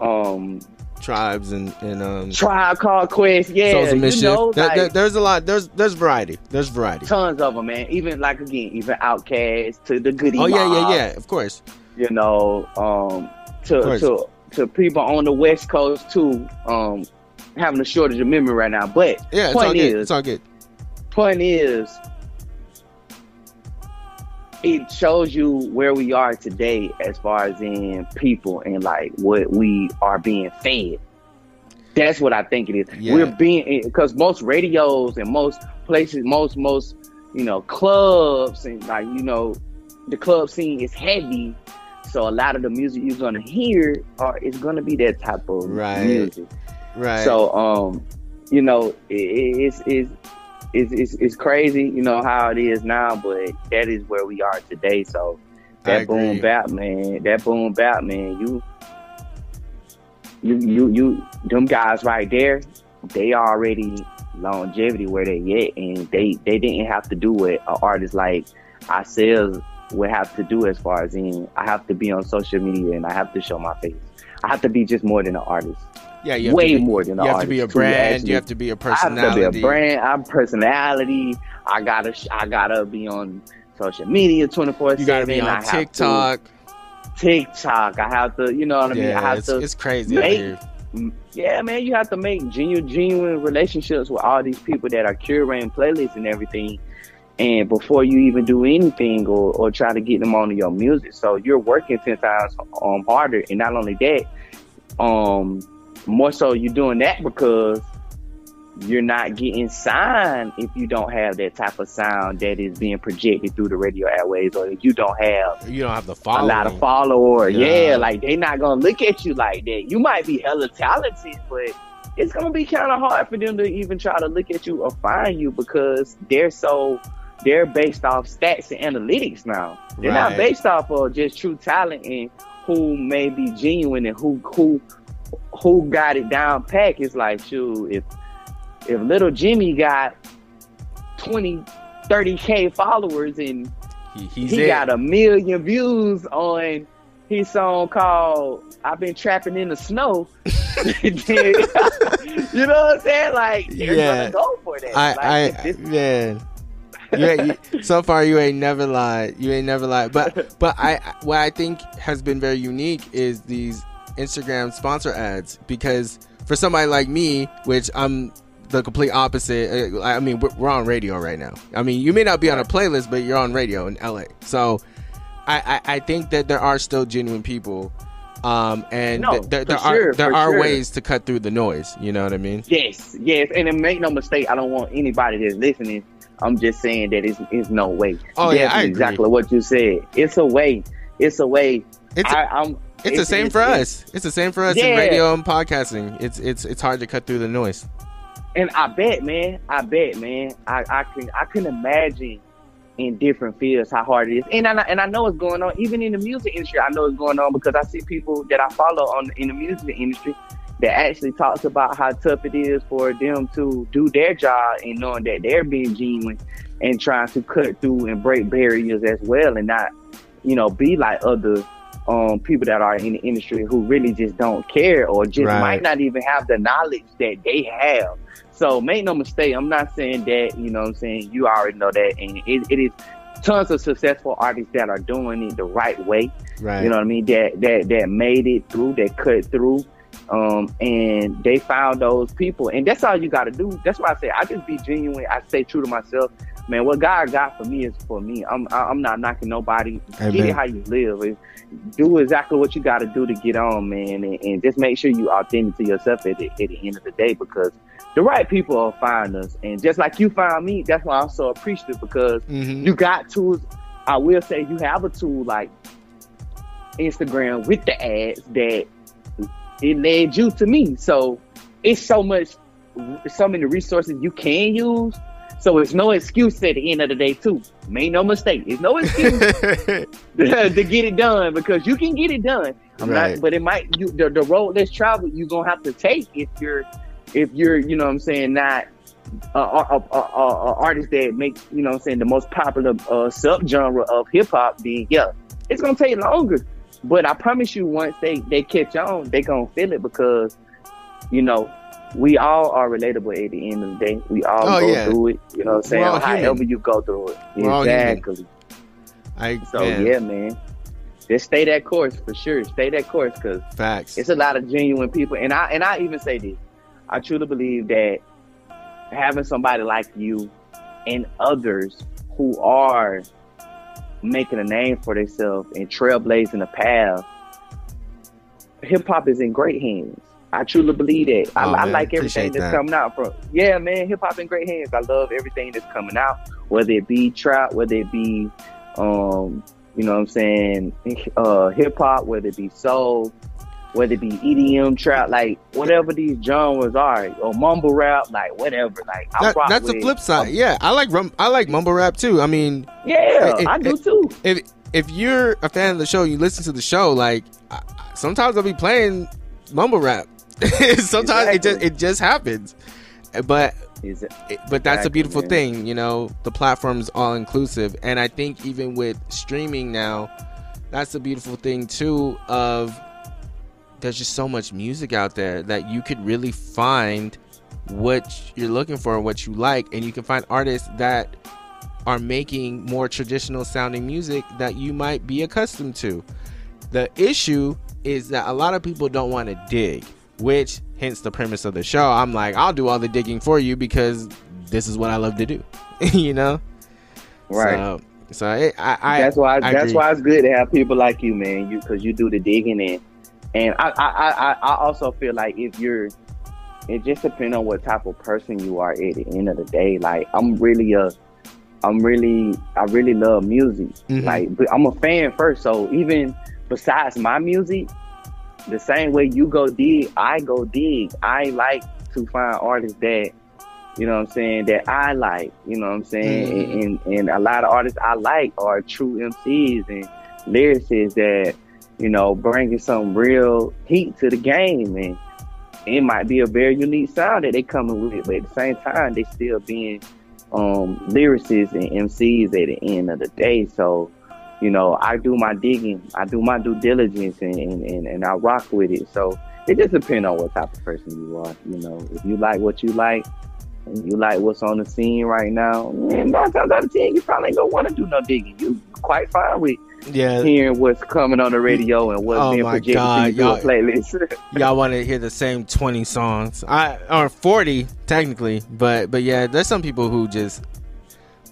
Speaker 2: um
Speaker 1: tribes and and um
Speaker 2: Tribe Called Quest. Yeah,
Speaker 1: Souls of
Speaker 2: you know,
Speaker 1: There-
Speaker 2: like,
Speaker 1: there- there's a lot. There's there's variety. There's variety.
Speaker 2: tons of them, man. Even like again, even Outkast to the Goodie.
Speaker 1: Oh yeah, yeah, yeah. Of course.
Speaker 2: You know, um, to to to people on the West Coast too. Um, having a shortage of memory right now, but
Speaker 1: Yeah, it's
Speaker 2: point
Speaker 1: all good.
Speaker 2: is,
Speaker 1: It's all good.
Speaker 2: point is it shows you where we are today as far as in people and like what we are being fed that's what i think it is
Speaker 1: Yeah.
Speaker 2: we're being because most radios and most places most most you know clubs and like you know the club scene is heavy so a lot of the music you're gonna hear are is gonna be that type of
Speaker 1: Right.
Speaker 2: music
Speaker 1: Right.
Speaker 2: so, um, you know, it, it- it's, it's it's it's it's crazy, you know how it is now, but that is where we are today. So that boom bap man, that boom bap man, you you you you them guys right there, they already longevity where they at, and they they didn't have to do what an artist like ourselves would have to do as far as in I have to be on social media and I have to show my face. I have to be just more than an artist.
Speaker 1: yeah, you
Speaker 2: way
Speaker 1: be,
Speaker 2: more than
Speaker 1: You have to be a brand.
Speaker 2: actually-
Speaker 1: you have to be a
Speaker 2: I have to
Speaker 1: personality.
Speaker 2: be a brand. I'm personality. I gotta. I gotta be on social media 24
Speaker 1: You gotta be
Speaker 2: I
Speaker 1: on
Speaker 2: to-
Speaker 1: TikTok.
Speaker 2: TikTok. I have to. You know what I mean. I have
Speaker 1: it's,
Speaker 2: to.
Speaker 1: it's crazy
Speaker 2: make- Yeah, man. You have to make genuine, genuine relationships with all these people that are curating playlists and everything. And before you even do anything or, or try to get them onto your music, so you're working ten times um harder. And not only that, um, more so you're doing that because you're not getting signed if you don't have that type of sound that is being projected through the radio airways, or if you don't have
Speaker 1: You don't have the
Speaker 2: a lot of followers.
Speaker 1: Yeah.
Speaker 2: Yeah. like they're not gonna look at you like that. You might be hella talented, but it's gonna be kind of hard for them to even try to look at you or find you because they're so they're based off stats and analytics now. They're
Speaker 1: Right.
Speaker 2: not based off of just true talent and who may be genuine and who who who got it down pack. It's like, shoot, if if little Jimmy got 20, 30k followers and
Speaker 1: He,
Speaker 2: he got a million views on his song called "I've Been Trapping in the Snow." You know what I'm saying? Like,
Speaker 1: Yeah.
Speaker 2: gonna go for that.
Speaker 1: I,
Speaker 2: Like,
Speaker 1: I,
Speaker 2: this-
Speaker 1: man. You you, so far you ain't never lied. You ain't never lied. But but I what I think has been very unique is these Instagram sponsor ads because for somebody like me, which I'm the complete opposite. uh, I mean, we're, on radio right now. I mean, you may not be on a playlist, but you're on radio in LA. So I I, I think that there are still genuine people. Um, and
Speaker 2: No,
Speaker 1: th- there, there
Speaker 2: for
Speaker 1: are there are
Speaker 2: sure.
Speaker 1: ways to cut through the noise. You know what I mean?
Speaker 2: Yes, yes, and then make no mistake. I don't want anybody that's listening. I'm just saying that it's, it's no way.
Speaker 1: Oh, yeah, I
Speaker 2: Definitely
Speaker 1: agree.
Speaker 2: exactly what you said. It's a way. It's a way.
Speaker 1: It's
Speaker 2: I, I'm.
Speaker 1: It's, the same for us. It's the same for us in radio and podcasting. It's it's it's hard to cut through the noise.
Speaker 2: And I bet, man. I bet, man. I, I can I can imagine in different fields how hard it is. And I and I know it's going on even in the music industry. I know it's going on because I see people that I follow on in the music industry that actually talks about how tough it is for them to do their job and knowing that they're being genuine and trying to cut through and break barriers as well and not, you know, be like other um, people that are in the industry who really just don't care or just
Speaker 1: Right.
Speaker 2: might not even have the knowledge that they have. So make no mistake, I'm not saying that, you know what I'm saying, you already know that and it, it is tons of successful artists that are doing it the right way.
Speaker 1: Right.
Speaker 2: You know what I mean? That that that made it through, that cut through. Um, and they found those people, and that's all you got to do. That's why I say I just be genuine. I stay true to myself, man. What God got for me is for me. I'm I- I'm not knocking nobody. Get it how you live. And do exactly what you got to do to get on, man, and, and just make sure you authentic to yourself at the, at the end of the day because the right people will find us. And just like you found me, that's why I'm so appreciative because
Speaker 1: Mhm.
Speaker 2: you got tools. I will say you have a tool like Instagram with the ads that it led you to me. So it's so much, so many resources you can use. So it's no excuse at the end of the day too. Make no mistake, it's no excuse to get it done because you can get it done. I'm
Speaker 1: Right.
Speaker 2: not, but it might you the, the road less traveled you're gonna have to take if you're if you're you know what I'm saying not a, a, a, a, a artist that makes you know what I'm saying the most popular uh, subgenre of hip hop. Then yeah, it's gonna take longer. But I promise you, once they they catch on, they gonna feel it because you know we all are relatable at the end of the day. We all
Speaker 1: Oh,
Speaker 2: go
Speaker 1: yeah.
Speaker 2: through it. You know what I'm saying?
Speaker 1: We're human.
Speaker 2: However you go through it,
Speaker 1: We're
Speaker 2: exactly.
Speaker 1: I
Speaker 2: So
Speaker 1: man,
Speaker 2: yeah, man, just stay that course for sure. Stay that course because
Speaker 1: facts.
Speaker 2: it's a lot of genuine people, and I and I even say this. I truly believe that having somebody like you and others who are making a name for themselves and trailblazing a path, hip hop is in great hands. I truly believe that. I,
Speaker 1: Oh,
Speaker 2: I like everything
Speaker 1: appreciate
Speaker 2: that's
Speaker 1: that.
Speaker 2: coming out from. Yeah, man, hip hop in great hands. I love everything that's coming out, whether it be trap, whether it be, um, you know, what I'm saying, uh, hip hop, whether it be soul, whether it be EDM trap, like whatever these genres are, or mumble rap, like whatever. Like
Speaker 1: That- that's the flip side. Yeah, I like rum, I like mumble rap too. I mean,
Speaker 2: Yeah,
Speaker 1: It-
Speaker 2: I do too.
Speaker 1: if if you're a fan of the show, you listen to the show. Like I, sometimes I'll be playing mumble rap. sometimes it just it just happens. But
Speaker 2: Is it?
Speaker 1: it- but that's a beautiful
Speaker 2: man.
Speaker 1: thing. You know, the platform's all inclusive, and I think even with streaming now, that's a beautiful thing too. Of there's just so much music out there that you could really find what you're looking for, what you like, and you can find artists that are making more traditional sounding music that you might be accustomed to. The issue is that a lot of people don't want to dig, which hence the premise of the show. I'm like, I'll do all the digging for you because this is what I love to do. you know?
Speaker 2: Right.
Speaker 1: So, so it, I, I
Speaker 2: that's why.
Speaker 1: I
Speaker 2: that's
Speaker 1: agree.
Speaker 2: why it's good to have people like you, man. You because you do the digging in, and I, I, I, I- also feel like if you're, it just depends on what type of person you are. At the end of the day, like I'm really a, I'm really, I really love music.
Speaker 1: Mhm.
Speaker 2: Like, but I'm a fan first. So even besides my music, the same way you go dig, I go dig. I like to find artists that, you know what I'm saying, that I like. You know what I'm saying?
Speaker 1: Mhm.
Speaker 2: And, and and a lot of artists I like are true MCs and lyricists that, you know, bringing some real heat to the game. And it might be a very unique sound that they coming with, but at the same time, they still being um, lyricists and MCs at the end of the day. So, you know, I do my digging, I do my due diligence, and, and, and, and I rock with it. So it just depends on what type of person you are. You know, if you like what you like, and you like what's on the scene right now, man, nine times out of ten, you probably ain't gonna want to do no digging. You quite fine with
Speaker 1: Yeah.
Speaker 2: hearing what's coming on the radio and what's
Speaker 1: Oh
Speaker 2: being projected
Speaker 1: God,
Speaker 2: to your playlist.
Speaker 1: Y'all want to hear the same 20 songs. I or 40 technically, but but yeah, there's some people who just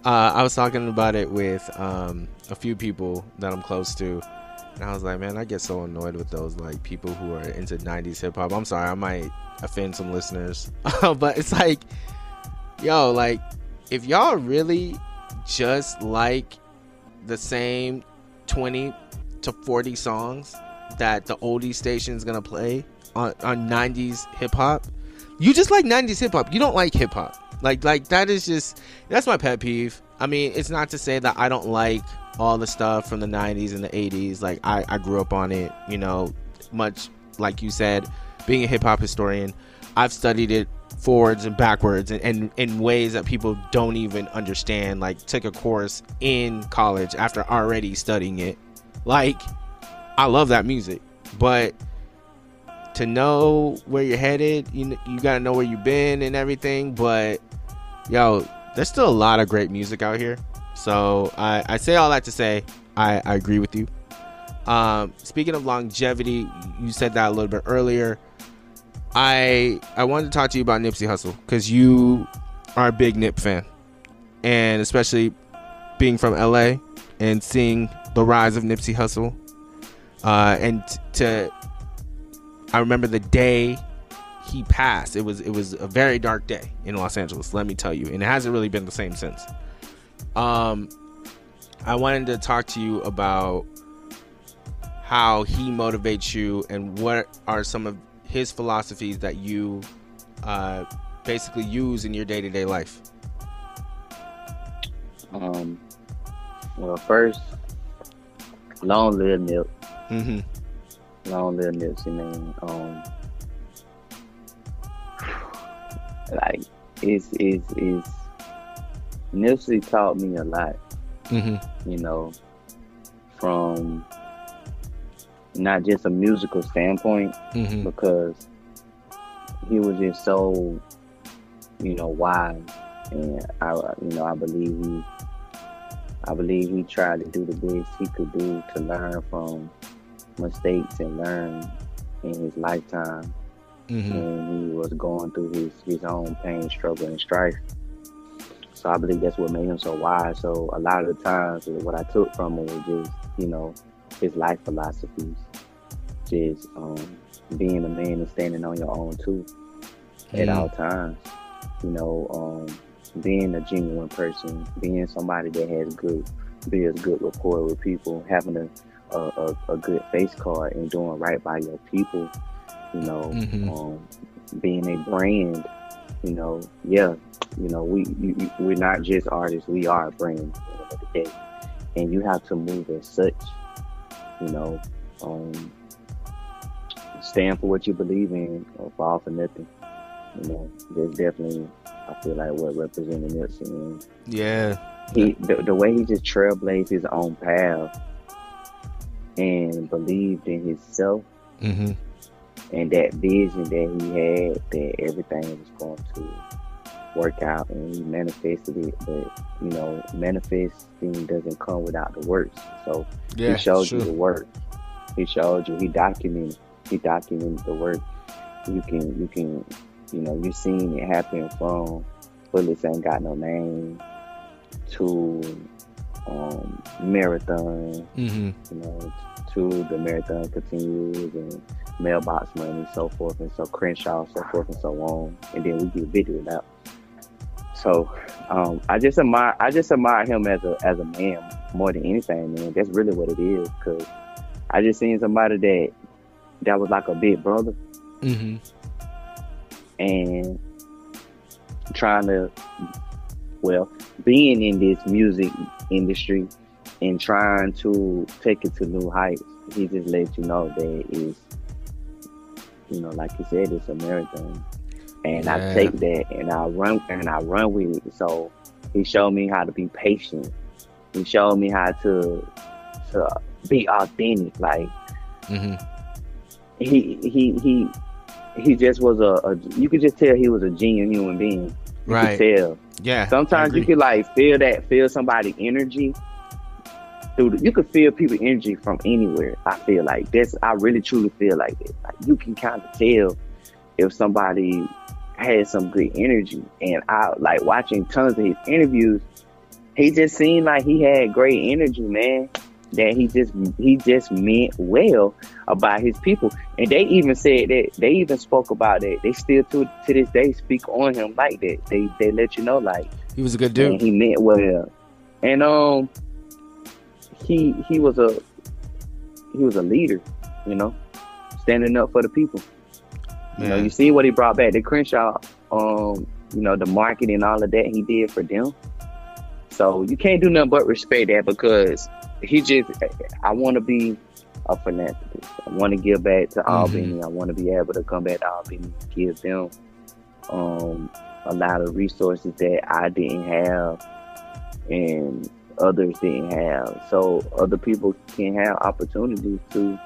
Speaker 1: uh I was talking about it with um a few people that I'm close to. And I was like, man, I get so annoyed with those like people who are into 90s hip hop. I'm sorry, I might offend some listeners. but it's like yo, like if y'all really just like the same 20 to 40 songs that the oldie station is gonna play on, on 90s hip hop, you just like 90s hip hop. You don't like hip hop. Like like that is just that's my pet peeve. I mean, it's not to say that I don't like all the stuff from the 90s and the 80s. Like I, I grew up on it, you know, much like you said, being a hip hop historian, I've studied it forwards and backwards and, in ways that people don't even understand. Like took a course in college after already studying it. Like I love that music, but to know where you're headed, you you gotta know where you've been and everything. But yo, there's still a lot of great music out here. So I, I say all that to say I, I agree with you. Um, speaking of longevity, you said that a little bit earlier. I I wanted to talk to you about Nipsey Hussle because you are a big Nip fan, and especially being from LA and seeing the rise of Nipsey Hussle, uh, and to I remember the day he passed. It was it was a very dark day in Los Angeles. Let me tell you, and it hasn't really been the same since. Um, I wanted to talk to you about how he motivates you and what are some of his philosophies that you uh, basically use in your day to day life.
Speaker 2: um, well, first, long live Nip.
Speaker 1: Mm-hmm.
Speaker 2: Long live Nipsey, man. Um, like it's it's it's Nipsey taught me a lot.
Speaker 1: Mm-hmm.
Speaker 2: You know, from not just a musical standpoint,
Speaker 1: Mm-hmm.
Speaker 2: because he was just so, you know, wise, and I, you know, I believe he, I believe he tried to do the best he could do to learn from mistakes and learn in his lifetime
Speaker 1: Mm-hmm.
Speaker 2: when he was going through his his own pain, struggle, and strife. So I believe that's what made him so wise. So a lot of the times, what I took from him was just, you know, his life philosophies, just um, being a man and standing on your own too at
Speaker 1: Mhm.
Speaker 2: all times. You know, um, being a genuine person, being somebody that has good, builds good rapport with people, having a, a, a, good face card and doing right by your people. You know,
Speaker 1: Mhm.
Speaker 2: um, being a brand. You know, yeah, you know, we you, you- we're not just artists; we are a brand at the end of the day, and you have to move as such. You know, um, stand for what you believe in, or fall for nothing. You know, there's definitely, I feel like what representing Nipsey. And
Speaker 1: Yeah.
Speaker 2: he, the, the way he just trailblazed his own path and believed in himself
Speaker 1: Mm-hmm.
Speaker 2: and that vision that he had that everything was going to work out and he manifested it but you know manifesting doesn't come without the works so
Speaker 1: Yeah.
Speaker 2: he showed
Speaker 1: sure.
Speaker 2: you the work he showed you he documented he document the work you can you can you know you seen it happen from bullets ain't got no name to um marathon
Speaker 1: Mm-hmm.
Speaker 2: you know, to the marathon continues and mailbox money, so forth and so Crenshaw, so forth and so on, and then we get video out. So, um, I just admire, I just admire him as a as a man more than anything, man. That's really what it is, cause I just seen somebody that that was like a big brother
Speaker 1: Mm-hmm.
Speaker 2: and trying to, well, being in this music industry and trying to take it to new heights. He just let you know that it's, you know, like you said, it's a marathon, and
Speaker 1: Yeah.
Speaker 2: I take that and I run and I run with it. So he showed me how to be patient. He showed me how to to be authentic. Like
Speaker 1: Mm-hmm.
Speaker 2: He he he he just was a, a you could just tell he was a genuine human being You
Speaker 1: Right.
Speaker 2: can tell.
Speaker 1: Yeah.
Speaker 2: Sometimes you can like feel that, feel somebody energy. Through the, you can feel people energy from anywhere. I feel like that's. I really truly feel like that. Like you can kind of tell if somebody has some good energy. And I like watching tons of his interviews. He just seemed like he had great energy, man. That he just he just meant well about his people. And they even said that they even spoke about that. They still to to this day speak on him like that. They they let you know like
Speaker 1: He was a good dude.
Speaker 2: he meant well. And um he he was a he was a leader, you know, standing up for the people. You know, you see what he brought back. The Crenshaw, um, you know, the marketing, all of that he did for them. So you can't do nothing but respect that because he just. I want to be a philanthropist. I want to give back to Albany. I want to be able to come back to Albany, give them um, a lot of resources that I didn't have and others didn't have. So other people can have opportunities to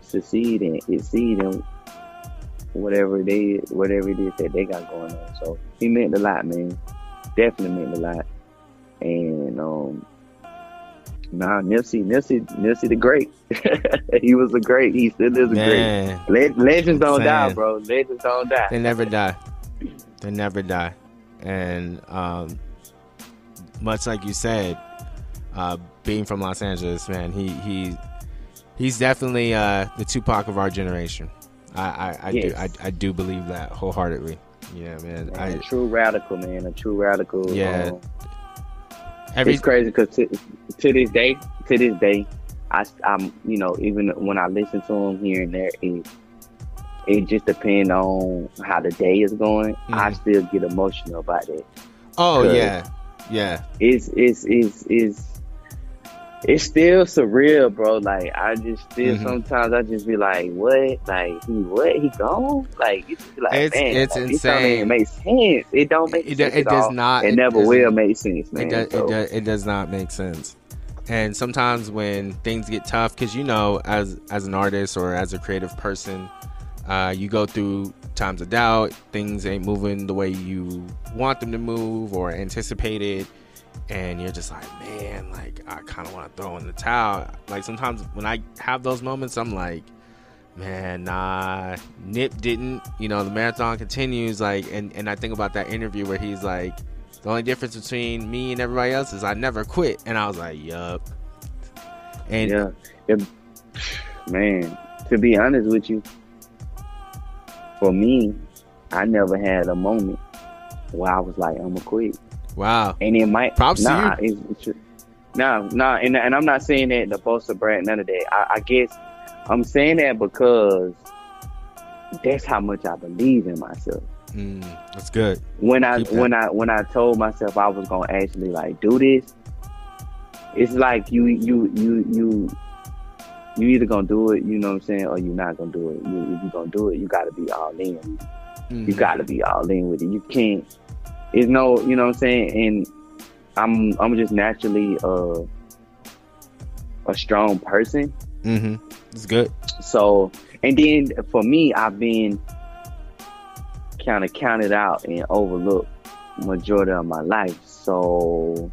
Speaker 2: succeed and exceed in whatever it is, whatever it is that they got going on. So he meant a lot, man. Definitely meant a lot. And um Nah, Nipsey, Nipsey, Nipsey the great. he was a great. He still is a
Speaker 1: Man.
Speaker 2: great. Le- legends don't die, bro. Legends don't die.
Speaker 1: They never die. They never die. And um, much like you said, uh, being from Los Angeles, man, he he he's definitely uh, the Tupac of our generation. I I, I
Speaker 2: Yes.
Speaker 1: do I, I do believe that wholeheartedly. Yeah, man.
Speaker 2: Man,
Speaker 1: I
Speaker 2: a true radical, man. A true radical.
Speaker 1: Yeah.
Speaker 2: um,
Speaker 1: every
Speaker 2: it's crazy because to, to this day, to this day, I, am you know, even when I listen to him here and there, it it just depends on how the day is going. I
Speaker 1: Mhm.
Speaker 2: still get emotional about it.
Speaker 1: oh yeah yeah
Speaker 2: It's it's it's it's it's still surreal, bro. Like I just still
Speaker 1: Mhm.
Speaker 2: sometimes I just be like, what? Like he what? He gone? Like be like,
Speaker 1: It's-
Speaker 2: man,
Speaker 1: it's
Speaker 2: like,
Speaker 1: insane.
Speaker 2: make sense. It don't make
Speaker 1: it,
Speaker 2: sense.
Speaker 1: it
Speaker 2: at
Speaker 1: does
Speaker 2: all.
Speaker 1: not
Speaker 2: It never will make sense, man.
Speaker 1: It does,
Speaker 2: So-
Speaker 1: it does. It does not make sense. And sometimes when things get tough, because you know, as as an artist or as a creative person, uh, you go through times of doubt. Things ain't moving the way you want them to move or anticipated, and you're just like, man, like I kind of want to throw in the towel. Like sometimes when I have those moments, I'm like, man, nah, Nip didn't. You know, the marathon continues. Like, and and I think about that interview where he's like. The only difference between me and everybody else is I never quit. And I was like, yup. And
Speaker 2: yeah, It- man. To be honest with you, for me, I never had a moment where I was like, "I'm gonna quit,"
Speaker 1: wow.
Speaker 2: and it might.
Speaker 1: Props to
Speaker 2: nah, It's, it's, nah, nah, and and I'm not saying that the boast of brand, none of that. I, I guess I'm saying that because that's how much I believe in myself.
Speaker 1: Mm, that's good.
Speaker 2: when I
Speaker 1: Keep that.
Speaker 2: when I when I told myself I was gonna actually like do this, it's like you you you you you either gonna do it, you know what I'm saying, or you're not gonna do it. You, if you gonna do it, you gotta be all in.
Speaker 1: Mm,
Speaker 2: You gotta be all in with it. You can't. It's no, you know what I'm saying. And I'm I'm just naturally uh, a strong person.
Speaker 1: Mm-hmm. It's good.
Speaker 2: So, and then for me, I've been kind of counted out and overlooked majority of my life. So,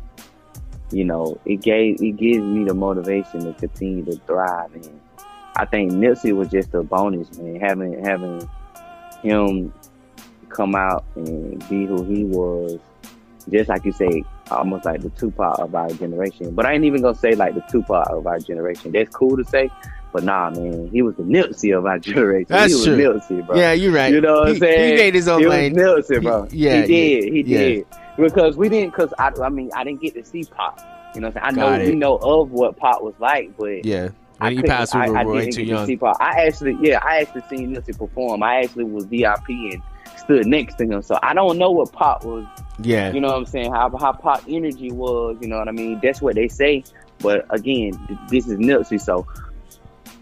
Speaker 2: you know, it gave it gives me the motivation to continue to thrive. And I think Nipsey was just a bonus, man. Having having him come out and be who he was, just like you say, almost like the Tupac of our generation. But I ain't even gonna say like the Tupac of our generation. That's cool to say, but nah, man, he was the Nipsey of our generation.
Speaker 1: That's
Speaker 2: he was
Speaker 1: true.
Speaker 2: Nipsey, bro.
Speaker 1: Yeah, you're right.
Speaker 2: You know what
Speaker 1: he,
Speaker 2: I'm saying?
Speaker 1: He made his own
Speaker 2: He was
Speaker 1: lane.
Speaker 2: Nipsey, bro.
Speaker 1: He- yeah,
Speaker 2: he did. He
Speaker 1: yeah.
Speaker 2: did. Because we didn't. Because I, I mean, I didn't get to see Pop. You know, what I'm saying? I
Speaker 1: Got
Speaker 2: know
Speaker 1: it.
Speaker 2: we know of what Pop was like, but
Speaker 1: Yeah.
Speaker 2: I
Speaker 1: When he passed, we
Speaker 2: I-
Speaker 1: were
Speaker 2: I
Speaker 1: way too
Speaker 2: get to
Speaker 1: young.
Speaker 2: see Pop. I actually, yeah, I actually seen Nipsey perform. I actually was VIP and stood next to him, so I don't know what Pop was
Speaker 1: Yeah.
Speaker 2: you know what I'm saying? How how pop energy was, you know what I mean? That's what they say. But again, th- this is Nipsey, so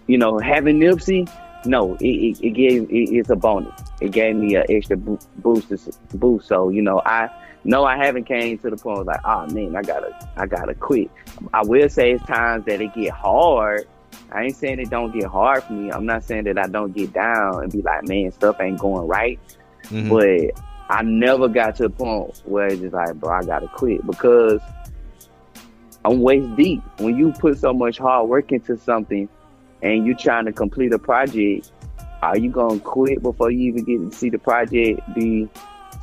Speaker 2: you know, having Nipsey, no, it, it, it gave it, it's a bonus. It gave me an extra bo- boost, boost. So you know, I no, I haven't came to the point where like, oh man, I gotta, I gotta quit. I will say it's times that it get hard. I ain't saying it don't get hard for me. I'm not saying that I don't get down and be like, man, stuff ain't going right
Speaker 1: Mhm.
Speaker 2: but I never got to the point where it's just like, bro, I gotta quit because I'm waist deep. When you put so much hard work into something and you trying to complete a project, are you gonna quit before you even get to see the project be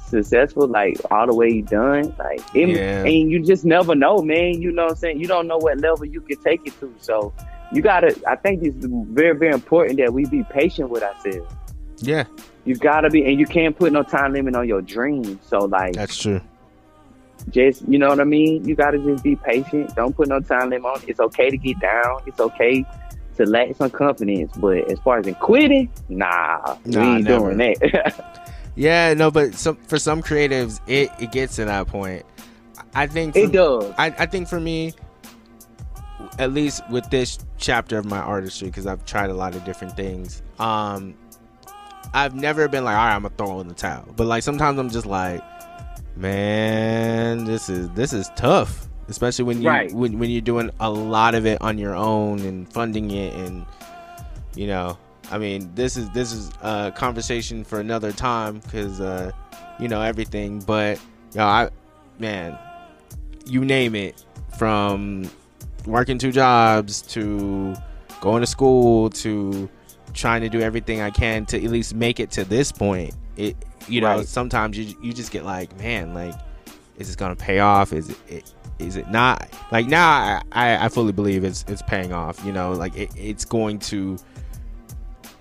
Speaker 2: successful, like all the way done? Like, it,
Speaker 1: Yeah.
Speaker 2: and you just never know, man. You know what I'm saying? You don't know what level you can take it to. So you gotta. I think it's very, very important that we be patient with ourselves.
Speaker 1: Yeah,
Speaker 2: You gotta be, and you can't put no time limit on your dreams. So like,
Speaker 1: that's true.
Speaker 2: just you know what I mean. You gotta just be patient. Don't put no time limit on. it. It's okay to get down. It's okay to lack some confidence. But as far as in quitting, nah, we ain't
Speaker 1: never.
Speaker 2: doing that.
Speaker 1: Yeah, no, but some for some creatives, it it gets to that point. I think for,
Speaker 2: it does.
Speaker 1: I, I think for me, at least with this chapter of my artistry, because I've tried a lot of different things. Um, I've never been like, all right, I'm gonna throw in the towel. But like sometimes I'm just like, man, this is this is tough, especially when you
Speaker 2: Right.
Speaker 1: when when you're doing a lot of it on your own and funding it, and you know, I mean, this is this is a conversation for another time because uh, you know everything. But yo, I man, you name it from working two jobs to going to school to trying to do everything I can to at least make it to this point. It you know
Speaker 2: Right.
Speaker 1: sometimes you you just get like man like is this gonna pay off? Is it, it is it not? Like now I, I I fully believe it's it's paying off. You know like it, it's going to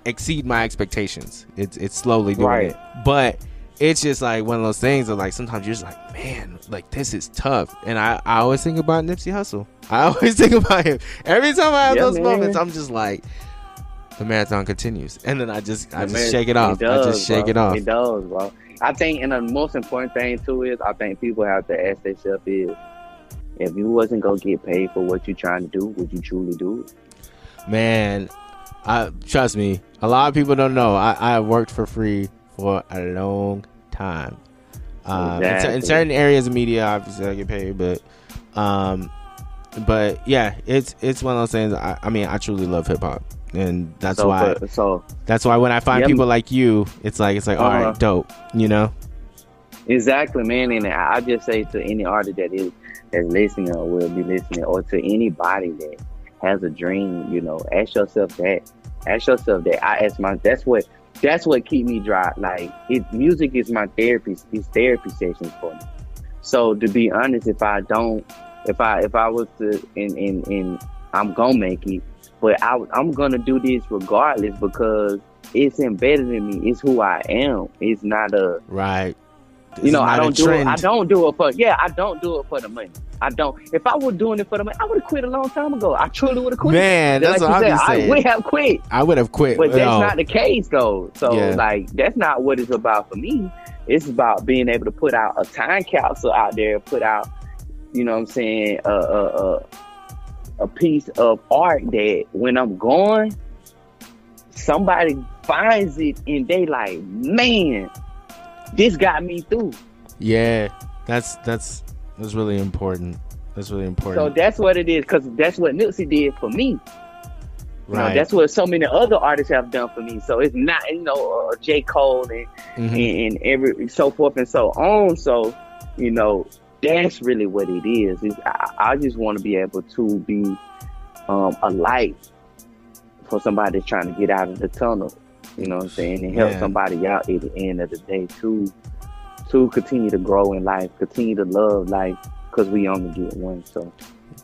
Speaker 1: exceed my expectations. It's it's slowly doing
Speaker 2: Right.
Speaker 1: it, but it's just like one of those things that like sometimes you're just like, man, like this is tough. And I, I always think about Nipsey Hussle. I always think about him. Every time I have
Speaker 2: Yeah,
Speaker 1: those
Speaker 2: man.
Speaker 1: moments, I'm just like, the marathon continues. And then I just I
Speaker 2: The
Speaker 1: just shake it off. I
Speaker 2: does,
Speaker 1: just shake
Speaker 2: bro.
Speaker 1: it off.
Speaker 2: It does, bro. I think, and the most important thing too is, I think people have to ask themselves is, if you wasn't gonna get paid for what you're trying to do, would you truly do it?
Speaker 1: Man, I trust me. A lot of people don't know. I I worked for free for a long time. Um, in cer- in, certain areas of media, obviously I get paid, but um, but yeah, it's it's one of those things. I, I mean, I truly love hip hop, and that's
Speaker 2: so,
Speaker 1: why
Speaker 2: for- so
Speaker 1: that's why when I find
Speaker 2: Yeah.
Speaker 1: people like you, it's like it's like all
Speaker 2: Uh-huh.
Speaker 1: right, dope, you know.
Speaker 2: Exactly, man. And I I just say to any artist that is that's listening or will be listening, or to anybody that has a dream, you know, ask yourself that. Ask yourself that. I ask my. That's what. That's what keep me dry. Like, it, music is my therapy. It's therapy sessions for me. So to be honest, if I don't, if I if I was to, and and and I'm gonna make it, but I I'm gonna do this regardless because it's embedded in me. It's who I am. It's not a
Speaker 1: Right. This
Speaker 2: you know, I don't do it. I don't do it for yeah. I don't do it for the money. I don't. If I was doing it for the money, I would have quit a long time ago. I truly would have quit.
Speaker 1: Man, that's
Speaker 2: like
Speaker 1: what I'm saying.
Speaker 2: I would have quit,
Speaker 1: I would have quit.
Speaker 2: but that's
Speaker 1: no.
Speaker 2: not the case though. So
Speaker 1: Yeah.
Speaker 2: like, that's not what it's about for me. It's about being able to put out a time capsule out there, put out, you know, what I'm saying, a a a, a piece of art that when I'm gone, somebody finds it and they like, man, this got me through.
Speaker 1: Yeah, that's that's that's really important. That's really important.
Speaker 2: So that's what it is, because that's what Nipsey did for me. You know,
Speaker 1: right.
Speaker 2: that's what so many other artists have done for me. So it's not, you know, uh, J. Cole and,
Speaker 1: Mhm.
Speaker 2: and, and every so forth and so on. So, you know, that's really what it is. I, I just want to be able to be um, a light for somebody that's trying to get out of the tunnel. You know what I'm saying? And help
Speaker 1: Yeah.
Speaker 2: somebody out at the end of the day to to continue to grow in life, continue to love life, because we only get one. So.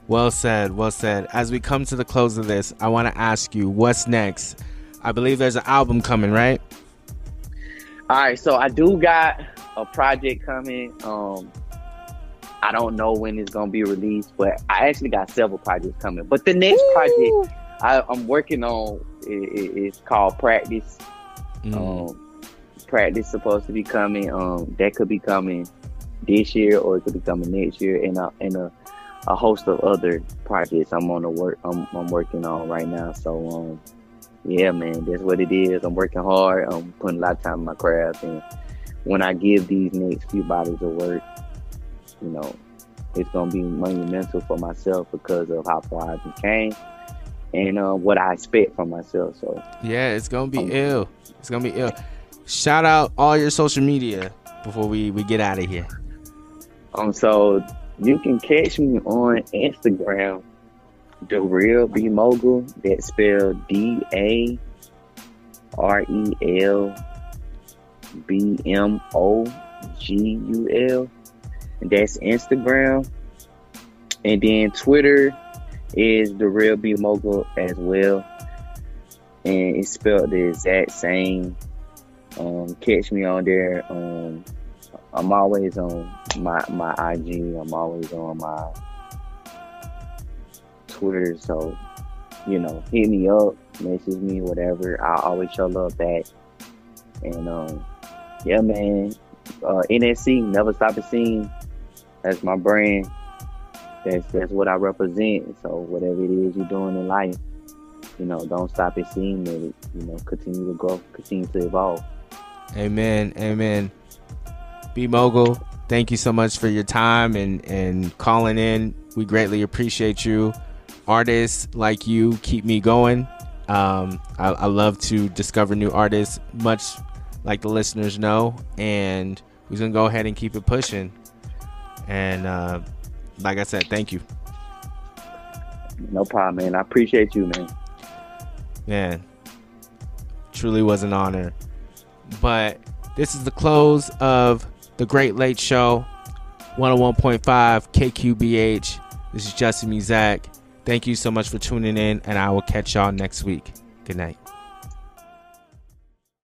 Speaker 1: Well said. Well said. As we come to the close of this, I want to ask you what's next. I believe there's an album coming, right?
Speaker 2: All right, so I do got a project coming. Um, I don't know when it's gonna be released, but I actually got several projects coming. But the next project I, I'm working on i- i- is called Practice.
Speaker 1: Mm.
Speaker 2: Um, Practice supposed to be coming. Um, that could be coming this year, or it could be coming next year, and a and a, a host of other projects I'm on the work. I'm, I'm working on right now. So um, yeah, man, that's what it is. I'm working hard. I'm putting a lot of time in my craft, and when I give these next few bodies of work, you know, it's gonna be monumental for myself because of how far I came and uh, what I expect from myself. So
Speaker 1: Yeah, it's gonna be
Speaker 2: Um,
Speaker 1: ill. It's gonna be ill. Shout out all your social media. before we we get out of here?
Speaker 2: Um, so you can catch me on Instagram, the real B mogul. That's spelled D A R E L B M O G U L. That's Instagram. And then Twitter is the real B mogul as well. And it's spelled the exact same. Um, catch me on there. Um, I'm always on my my IG. I'm always on my Twitter. So, you know, hit me up, message me, whatever. I always show love back. And um, yeah, man. Uh, NSC, never stop a scene. That's my brand. That's that's what I represent. So whatever it is you're doing in life, you know, don't stop at seeing it. You know, continue to grow, continue to evolve.
Speaker 1: Amen. Amen. B Mogul, thank you so much for your time and and calling in. We greatly appreciate you. Artists like you keep me going. Um, I, I love to discover new artists, much like the listeners know, and we're gonna go ahead and keep it pushing. And uh, like I said, thank you.
Speaker 2: No problem, man. I appreciate you, man.
Speaker 1: Man, truly was an honor. But this is the close of the Great Late Show, 101.5 KQBH. This is Justin Muzak. Thank you so much for tuning in, and I will catch y'all next week. Good night.